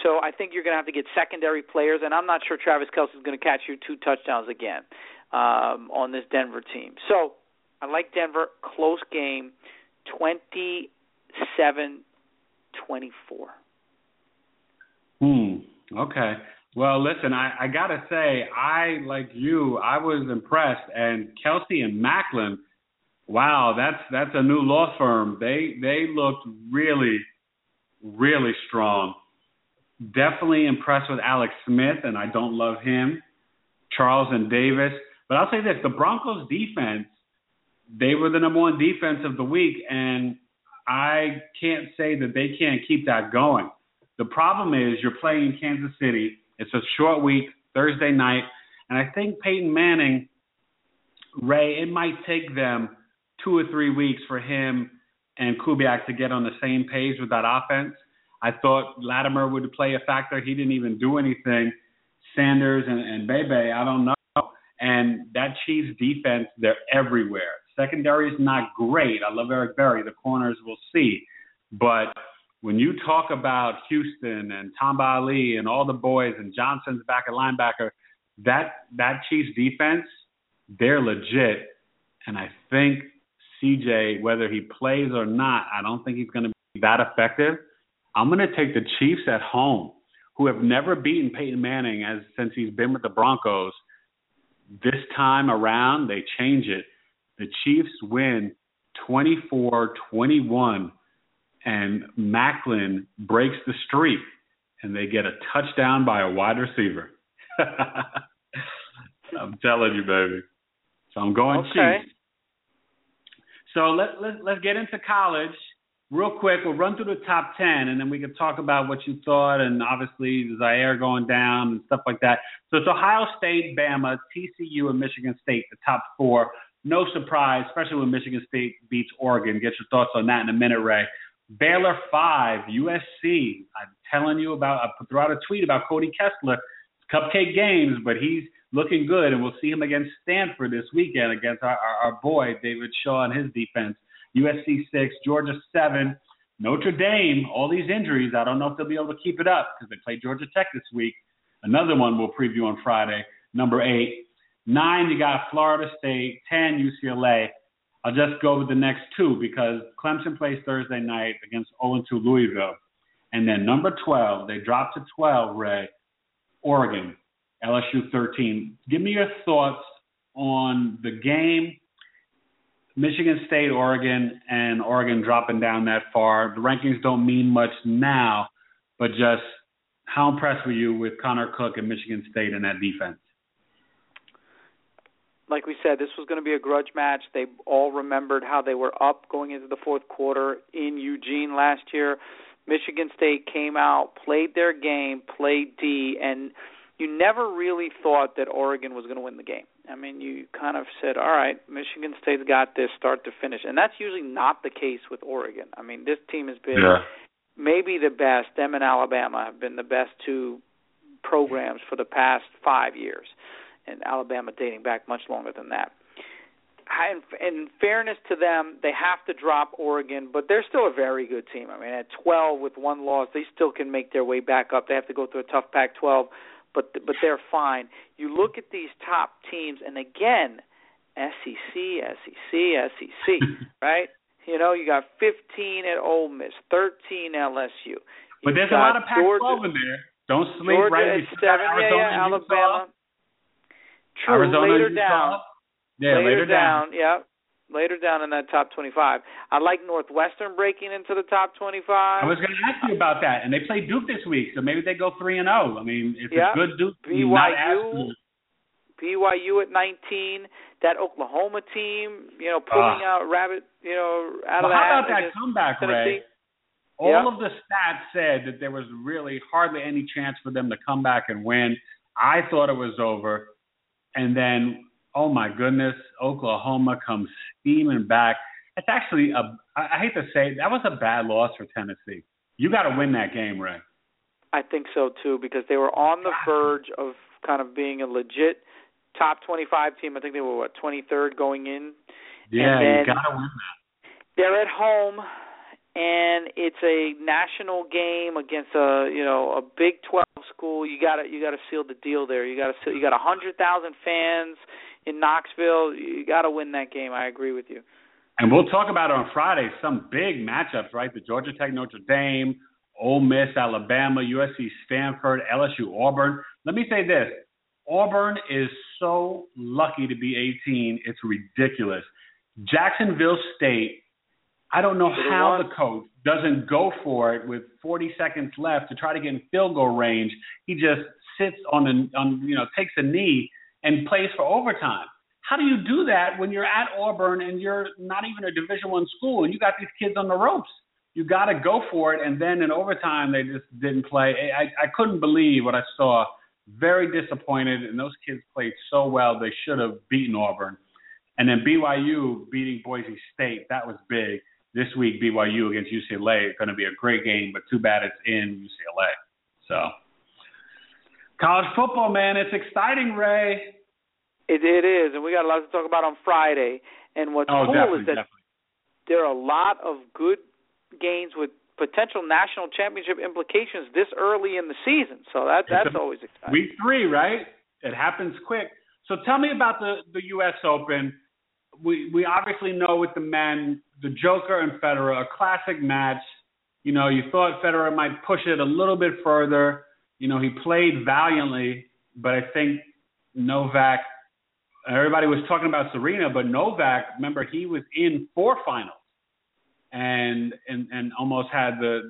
So I think you're going to have to get secondary players, and I'm not sure Travis Kelce is going to catch you two touchdowns again um, on this Denver team. So I like Denver. Close game, 27 24. Hmm. Okay. Well, listen, I, I gotta say, I like you, I was impressed, and Kelce and Maclin, wow, that's that's a new law firm. They they looked really, really strong. Definitely impressed with Alex Smith, and I don't love him. Charles and Davis, but I'll say this: the Broncos' defense, they were the number one defense of the week, and I can't say that they can't keep that going. The problem is you're playing Kansas City. It's a short week, Thursday night, and I think Peyton Manning, Ray, it might take them two or three weeks for him and Kubiak to get on the same page with that offense. I thought Latimer would play a factor. He didn't even do anything. Sanders and, and Bebe, I don't know. And that Chiefs defense, they're everywhere. Secondary is not great. I love Eric Berry. The corners we'll see. But when you talk about Houston and Tamba Hali and all the boys and Johnson's back at linebacker, that that Chiefs defense, they're legit. And I think CJ, whether he plays or not, I don't think he's going to be that effective. I'm going to take the Chiefs at home, who have never beaten Peyton Manning as since he's been with the Broncos. This time around, they change it. The Chiefs win 24-21 and Maclin breaks the streak and they get a touchdown by a wide receiver. I'm telling you, baby. So I'm going okay. Chiefs. So let, let, let's get into college real quick. We'll run through the top 10 and then we can talk about what you thought and obviously Zaire going down and stuff like that. So it's Ohio State, Bama, TCU, and Michigan State, the top four. No surprise, especially when Michigan State beats Oregon. Get your thoughts on that in a minute, Ray. Baylor five, USC. I'm telling you about. I threw out a tweet about Cody Kessler. Cupcake games, but he's looking good, and we'll see him against Stanford this weekend against our, our, our boy David Shaw and his defense. USC six, Georgia seven, Notre Dame. All these injuries, I don't know if they'll be able to keep it up because they play Georgia Tech this week. Another one we'll preview on Friday. Number eight, nine. You got Florida State, ten UCLA. I'll just go with the next two because Clemson plays Thursday night against 0 2 Louisville. And then number 12, they dropped to 12, Ray, Oregon, LSU 13. Give me your thoughts on the game, Michigan State, Oregon, and Oregon dropping down that far. The rankings don't mean much now, but just how impressed were you with Connor Cook and Michigan State in that defense? Like we said, this was going to be a grudge match. They all remembered how they were up going into the fourth quarter in Eugene last year. Michigan State came out, played their game, played D, and you never really thought that Oregon was going to win the game. I mean, you kind of said, all right, Michigan State's got this start to finish. And that's usually not the case with Oregon. I mean, this team has been yeah. maybe the best. Them and Alabama have been the best two programs for the past five years and Alabama dating back much longer than that. In, in fairness to them, they have to drop Oregon, but they're still a very good team. I mean, at 12 with one loss, they still can make their way back up. They have to go through a tough Pac-12, but but they're fine. You look at these top teams, and again, SEC, SEC, SEC, right? You know, you got 15 at Ole Miss, 13 LSU. But there's a lot of Pac-12 in there. Don't sleep Georgia right. at seven, yeah, yeah, Alabama. True. Arizona, later down. Yeah, later, later down. Yeah. Later down in that top 25. I like Northwestern breaking into the top 25. I was going to ask you about that, and they play Duke this week, so maybe they go three and zero. I mean, it's yeah. a good Duke. BYU, not asking. BYU at 19. That Oklahoma team, you know, pulling Ah. out rabbit, you know, out Well, of the how about that comeback, Tennessee. Ray? All Yeah. of the stats said that there was really hardly any chance for them to come back and win. I thought it was over, and then oh my goodness, Oklahoma comes steaming back. It's actually a, I hate to say it, that was a bad loss for Tennessee. You got to win that game, Ray. I think so too because they were on the verge of kind of being a legit top 25 team. I think they were what 23rd going in. Yeah, you got to win that. They're at home, and it's a national game against a you know a Big 12 school. You got to you got to seal the deal there. You got to you got a hundred thousand fans in Knoxville. You got to win that game. I agree with you. And we'll talk about it on Friday. Some big matchups, right? The Georgia Tech Notre Dame, Ole Miss, Alabama, USC Stanford, LSU Auburn. Let me say this Auburn is so lucky to be 18. It's ridiculous. Jacksonville State, I don't know how the coach doesn't go for it with 40 seconds left to try to get in field goal range. He just sits on the on you know takes a knee and plays for overtime. How do you do that when you're at Auburn and you're not even a Division One school and you got these kids on the ropes? You got to go for it, and then in overtime they just didn't play. I I couldn't believe what I saw. Very disappointed, and those kids played so well. They should have beaten Auburn, and then BYU beating Boise State. That was big. This week BYU against UCLA is going to be a great game, but too bad it's in UCLA. So college football, man, it's exciting, Ray. It it is, and we got a lot to talk about on Friday. And what's oh, cool is that definitely. there are a lot of good games with potential national championship implications this early in the season. So that that's a, always exciting. Week three, right? It happens quick. So tell me about the the U.S. Open. We we obviously know with the men, the Joker and Federer, a classic match. You know, you thought Federer might push it a little bit further. You know, he played valiantly, but I think Novak everybody was talking about Serena, but Novak, remember he was in four finals and and and almost had the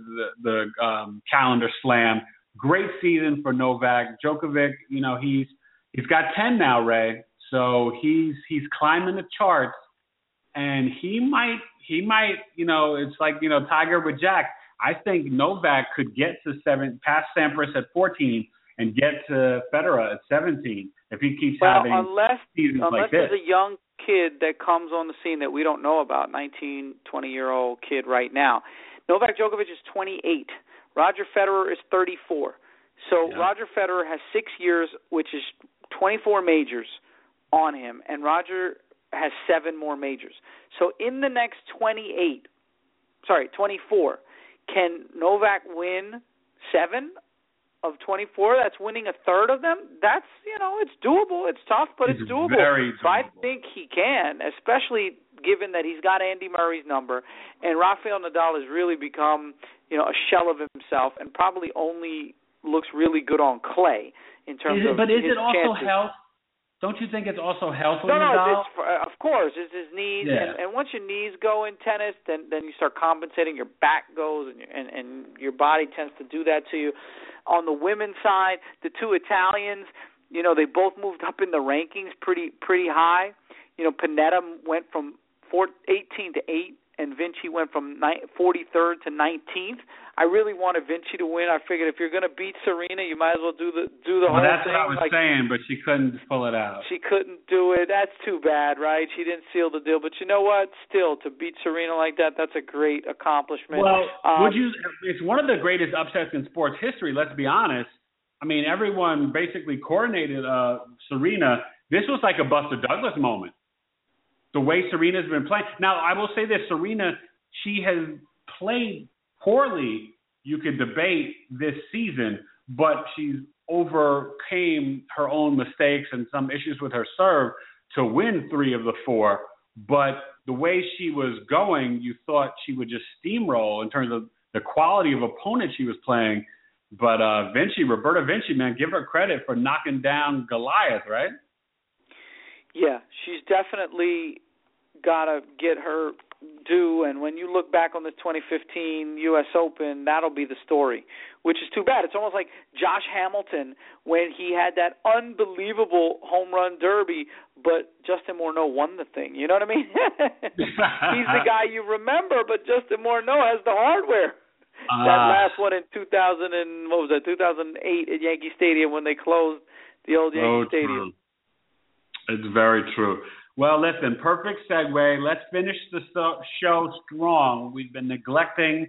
the, the um, calendar slam. Great season for Novak. Djokovic, you know, he's he's got ten now, Ray. So he's he's climbing the charts, and he might he might you know it's like you know Tiger with Jack. I think Novak could get to seven past Sampras at 14 and get to Federer at 17 if he keeps well, having unless, seasons unless like this. there's a young kid that comes on the scene that we don't know about, 19, 20 year old kid right now. Novak Djokovic is 28. Roger Federer is 34. So Yeah. Roger Federer has six years, which is 24 majors on him, and Roger has seven more majors. So in the next 28, sorry, 24, can Novak win seven of 24? That's winning a third of them. That's you know, it's doable. It's tough, but it's, It's doable. very So I think he can, especially given that he's got Andy Murray's number, and Rafael Nadal has really become you know a shell of himself, and probably only looks really good on clay in terms Is it, of but is his it also chances. health? Don't you think it's also health No, no, it's, uh, of course, it's his knees, Yeah. and, and once your knees go in tennis, then then you start compensating. Your back goes, and your, and and your body tends to do that to you. On the women's side, the two Italians, you know, they both moved up in the rankings pretty pretty high. You know, Pennetta went from four, 18 to eight, and Vinci went from 43rd to 19th. I really wanted Vinci to win. I figured if you're going to beat Serena, you might as well do the do the well, whole that's thing. what I was like, saying, but she couldn't pull it out. she couldn't do it. That's too bad, right? She didn't seal the deal. But you know what? Still, to beat Serena like that, that's a great accomplishment. Well, um, would you? It's one of the greatest upsets in sports history. Let's be honest. I mean, everyone basically coordinated uh, Serena. This was like a Buster Douglas moment. The way Serena's been playing. Now, I will say this: Serena, she has played poorly. You could debate this season, but she's overcame her own mistakes and some issues with her serve to win three of the four. But the way she was going, you thought she would just steamroll in terms of the quality of opponent she was playing. But uh Vinci, Roberta Vinci, man, give her credit for knocking down Goliath, right? Yeah, she's definitely got to get her due. And when you look back on this 2015 U.S. Open, that'll be the story, which is too bad. It's almost like Josh Hamilton when he had that unbelievable home run derby, but Justin Morneau won the thing. You know what I mean? He's the guy you remember, but Justin Morneau has the hardware. that Uh, last one in 2000 and what was that 2008 at Yankee Stadium when they closed the old Yankee so Stadium. true. It's very true. Well, listen, perfect segue. Let's finish the show strong. We've been neglecting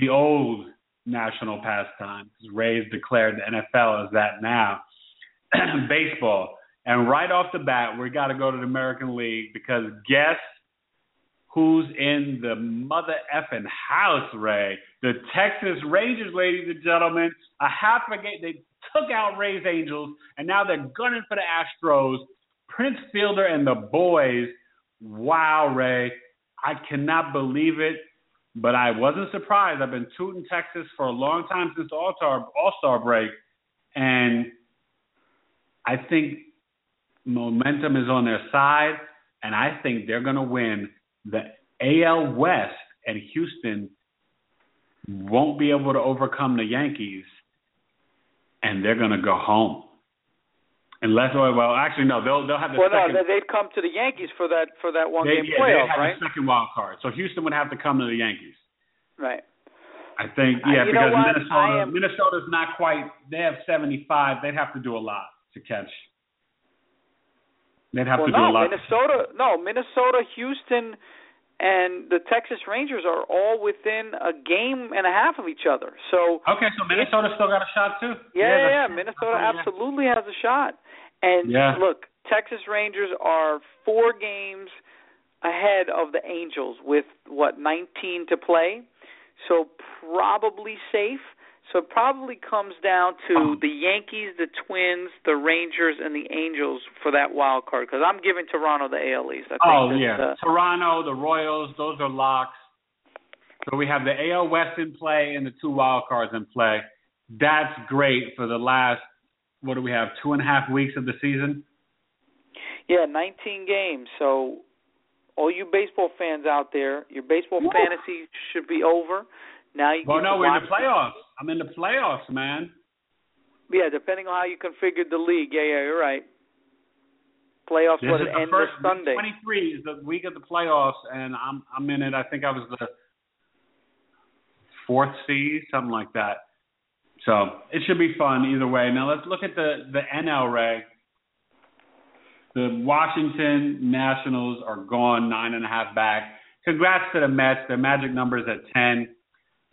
the old national pastime because Ray's declared the NFL as that now. Baseball. And right off the bat, we got to go to the American League because guess who's in the mother effing house, Ray. The Texas Rangers, ladies and gentlemen, a half a game. They took out Ray's Angels, and now they're gunning for the Astros. Prince Fielder and the boys. Wow, Ray. I cannot believe it, but I wasn't surprised. I've been tooting Texas for a long time since the All-Star, All-Star break, and I think momentum is on their side, and I think they're going to win the AL West, and Houston won't be able to overcome the Yankees, and they're going to go home. Unless, well, actually, no, they'll they'll have the well, second. no, they'd come to the Yankees for that for that one they, game yeah, playoff, they have right? the second wild card, so Houston would have to come to the Yankees. Right. I think, Uh, yeah, know because? Minnesota am- Minnesota's not quite. They have seventy five. They'd have to do a lot to catch. They'd have well, to do no, a lot. Minnesota, no, Minnesota, Houston, and the Texas Rangers are all within a game and a half of each other. So Okay, so Minnesota still got a shot too. yeah, yeah, yeah, Minnesota absolutely has a shot. And Yeah. look, Texas Rangers are four games ahead of the Angels with what 19 to play, so probably safe. So it probably comes down to Oh. the Yankees, the Twins, the Rangers, and the Angels for that wild card. Because I'm giving Toronto the AL East. I think Oh yeah, uh, Toronto, the Royals, those are locks. So we have the AL West in play and the two wild cards in play. That's great for the last. What do we have? Two and a half weeks of the season. Yeah, 19 games. So, all you baseball fans out there, your baseball Woo. fantasy should be over. Now you Well, no, we're in the playoffs. I'm in the playoffs, man. Yeah, depending on how you configured the league. Yeah, yeah, you're right. Playoffs This would end first this Sunday. 23 is the week of the playoffs, and I'm I'm in it. I think I was the fourth seed, something like that. So it should be fun either way. Now let's look at the the NL Ray. The Washington Nationals are gone nine and a half back. Congrats to the Mets. Their magic number is at ten.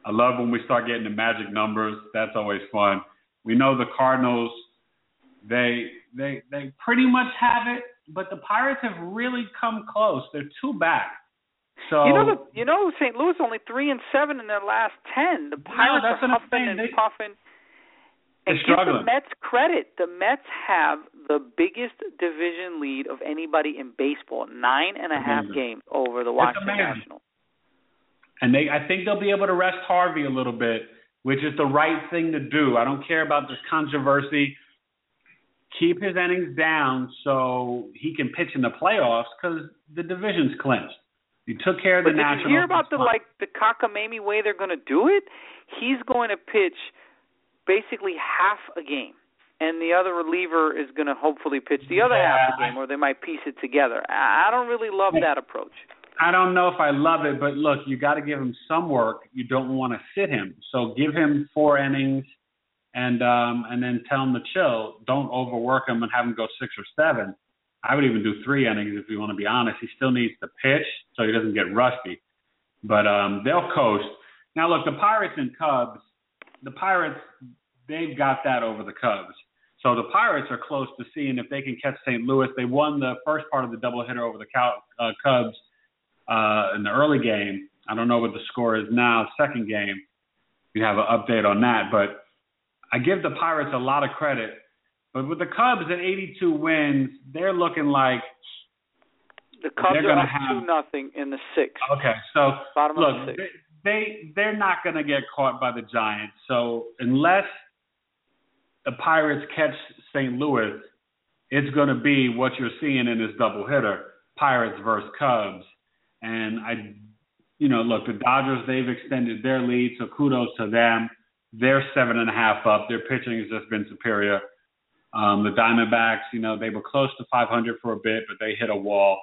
I love when we start getting the magic numbers. That's always fun. We know the Cardinals. They they they pretty much have it, but the Pirates have really come close. They're two back. So you know, the, you know, St. Louis only three and seven in their last ten. The Pirates that's are huffing and They- puffing. And give the. Mets credit. The Mets have the biggest division lead of anybody in baseball, nine and a half games over the Washington. Nationals. And they I think they'll be able to rest Harvey a little bit, which is the right thing to do. I don't care about this controversy. Keep his innings down so he can pitch in the playoffs because the division's clinched. You took care of But the did Nationals. you hear about the like the cockamamie way they're going to do it? He's going to pitch basically half a game, and the other reliever is going to hopefully pitch the other half of the Yeah, game, or they might piece it together. I don't really love that approach. I don't know if I love it, but look, you got to give him some work. You don't want to sit him, so give him four innings, and um, and then tell him to chill. Don't overwork him and have him go six or seven. I would even do three innings if you want to be honest. He still needs to pitch so he doesn't get rusty. But um, they'll coast. Now look, the Pirates and Cubs. The Pirates, they've got that over the Cubs. So the Pirates are close to seeing if they can catch St. Louis. They won the first part of the doubleheader over the uh, Cubs uh, in the early game. I don't know what the score is now. Second game, you have an update on that. But I give the Pirates a lot of credit. But with the Cubs at 82 wins, they're looking like The Cubs They're are up have- two nothing in the sixth, okay. So bottom look, the they, they they're not going to get caught by the Giants. So unless the Pirates catch St. Louis, it's going to be what you're seeing in this doubleheader: Pirates versus Cubs. And I, you know, look, the Dodgers they've extended their lead, so kudos to them. They're seven and a half up. Their pitching has just been superior. Um, the Diamondbacks, you know, they were close to 500 for a bit, but they hit a wall.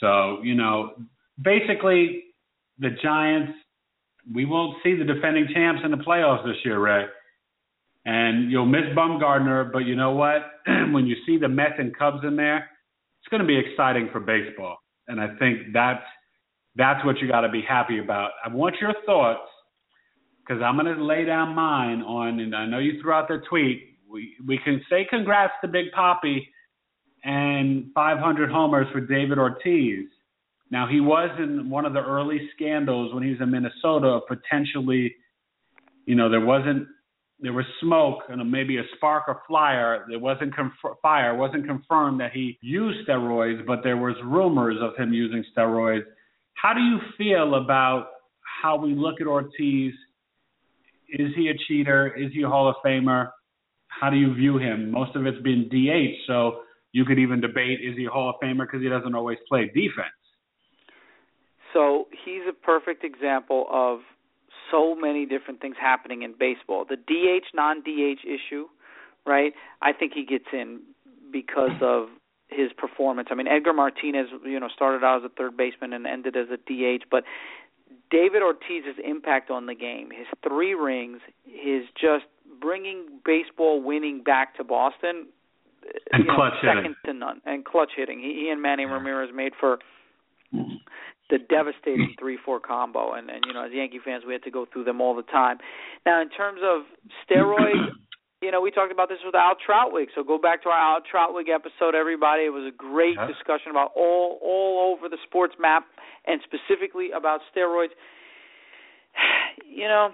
So, you know, basically, the Giants, we won't see the defending champs in the playoffs this year, Ray. And you'll miss Bumgarner, but you know what? when you see the Mets and Cubs in there, it's going to be exciting for baseball. And I think that's that's what you got to be happy about. I want your thoughts because I'm going to lay down mine on, and I know you threw out the tweet. We we can say congrats to Big Poppy and 500 homers for David Ortiz. Now he was in one of the early scandals when he was in Minnesota. Potentially, you know, there wasn't there was smoke and maybe a spark or flyer. There wasn't conf- fire. Wasn't confirmed that he used steroids, but there was rumors of him using steroids. How do you feel about how we look at Ortiz? Is he a cheater? Is he a Hall of Famer? How do you view him? Most of it's been DH, so you could even debate is he a Hall of Famer because he doesn't always play defense. So he's a perfect example of so many different things happening in baseball. The DH non DH issue, right? I think he gets in because of his performance. I mean, Edgar Martinez, you know, started out as a third baseman and ended as a DH, but David Ortiz's impact on the game, his three rings, his just bringing baseball winning back to Boston, and you clutch know, second hitting. to none, and clutch hitting. He, he and Manny Ramirez made for the devastating mm. three four combo and and you know as Yankee fans we had to go through them all the time. Now in terms of steroids, you know we talked about this with Al Trautwig, so go back to our Al Trautwig episode everybody. It was a great Yeah. discussion about all all over the sports map and specifically about steroids. You know,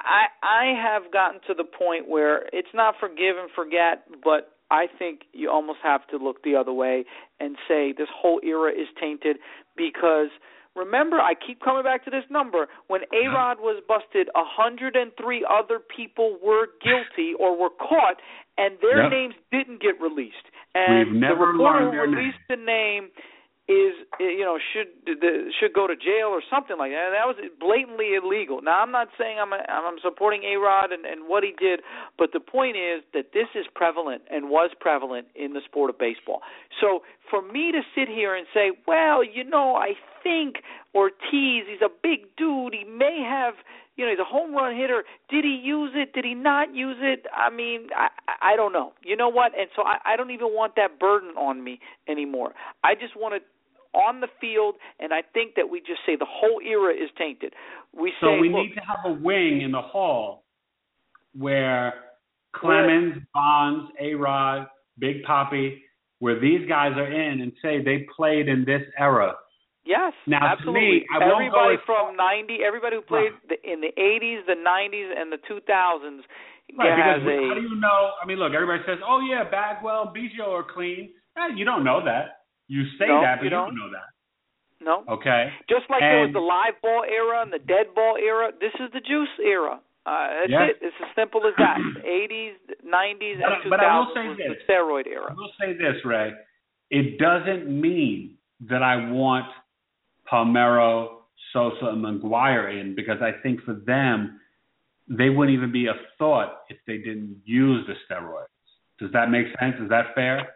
I I have gotten to the point where it's not forgive and forget, but I think you almost have to look the other way and say this whole era is tainted because remember I keep coming back to this number. When A-Rod was busted 103 other people were guilty or were caught and their Yep. names didn't get released. And We've never the reporter learned who their released the name is eh, you know should should go to jail or something like that. That was blatantly illegal. Now I'm not saying I'm a, I'm supporting A Rod and, and what he did, but the point is that this is prevalent and was prevalent in the sport of baseball. So for me to sit here and say, well, you know, I think Ortiz, he's a big dude, he may have you know, he's a home run hitter. Did he use it? Did he not use it? I mean, I I don't know. You know what? And so I, I don't even want that burden on me anymore. I just want to on the field, and I think that we just say the whole era is tainted. We say, So we look, need to have a wing in the hall where Clemens, Bonds, A Rod, Big Poppy, where these guys are in and say they played in this era. Yes, Now, to absolutely. me, I won't go everybody from '90, everybody who played the, in the '80s, the '90s, and the 2000s Right, has because a how do you know? I mean, look, everybody says, "Oh yeah, Bagwell, Biggio are clean." Eh, you don't know that. You say No, that, but you you don't. don't know that. no. Okay. Just like there was the live ball era and the dead ball era, this is the juice era. Uh, that's Yeah. it. It's as simple as that. 80s, 90s, But- and 2000s but I will say was this. the steroid era. I will say this, Ray. It doesn't mean that I want Palmeiro, Sosa, and McGwire in because I think for them, they wouldn't even be a thought if they didn't use the steroids. Does that make sense? Is that fair?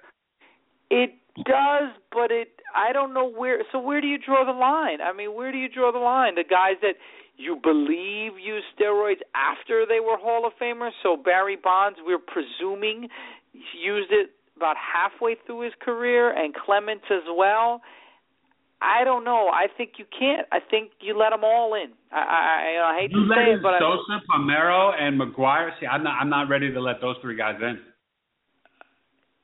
It does, but it I don't know where. So where do you draw the line? I mean, where do you draw the line? The guys that you believe used steroids after they were Hall of Famers. So Barry Bonds, we're presuming used it about halfway through his career, and Clemens as well. I don't know. I think you can't. I think you let them all in. I I, I hate You to let say it, but I, Sosa, Palmeiro, and McGwire. See, I'm not. I'm not ready to let those three guys in.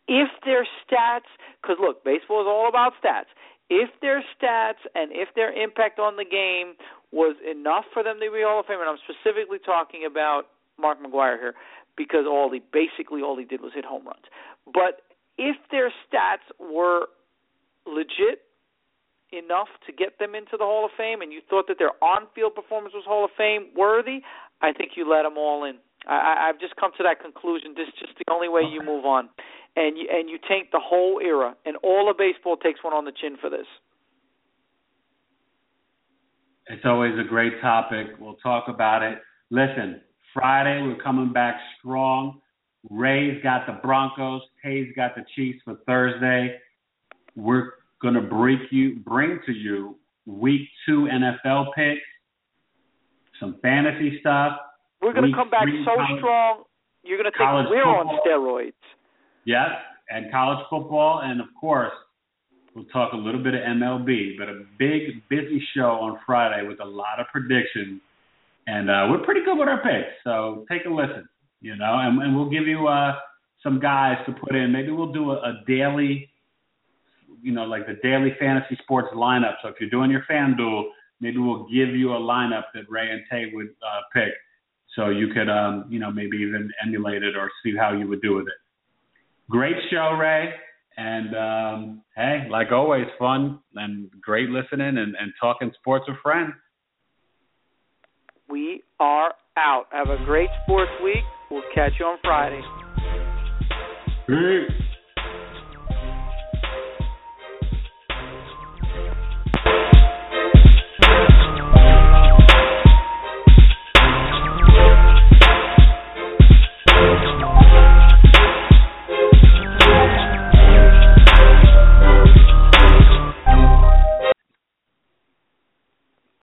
If their stats, because look, baseball is all about stats. If their stats and if their impact on the game was enough for them to be Hall of Fame, and I'm specifically talking about Mark McGwire here, because all he basically all he did was hit home runs. But if their stats were legit enough to get them into the Hall of Fame, and you thought that their on-field performance was Hall of Fame worthy, I think you let them all in. I, I've just come to that conclusion. This is just the only way you move on, and you and you taint the whole era, and all of baseball takes one on the chin for this. It's always a great topic. We'll talk about it. Listen, Friday we're coming back strong. Ray's got the Broncos. Hayes got the Chiefs for Thursday. We're gonna bring you bring to you week two NFL picks, some fantasy stuff. We're going to come back so college- strong. You're going to think we're on steroids. Yes, and college football, and of course, we'll talk a little bit of MLB. But a big, busy show on Friday with a lot of predictions, and uh, we're pretty good with our picks. So take a listen, you know, and, and we'll give you uh, some guys to put in. Maybe we'll do a, a daily, you know, like the daily fantasy sports lineup. So if you're doing your FanDuel, maybe we'll give you a lineup that Ray and Tay would uh, pick, so you could, um, you know, maybe even emulate it or see how you would do with it. Great show, Ray. And um, hey, like always, fun and great listening and, and talking sports with friends. We are out. Have a great sports week. We'll catch you on Friday. Peace.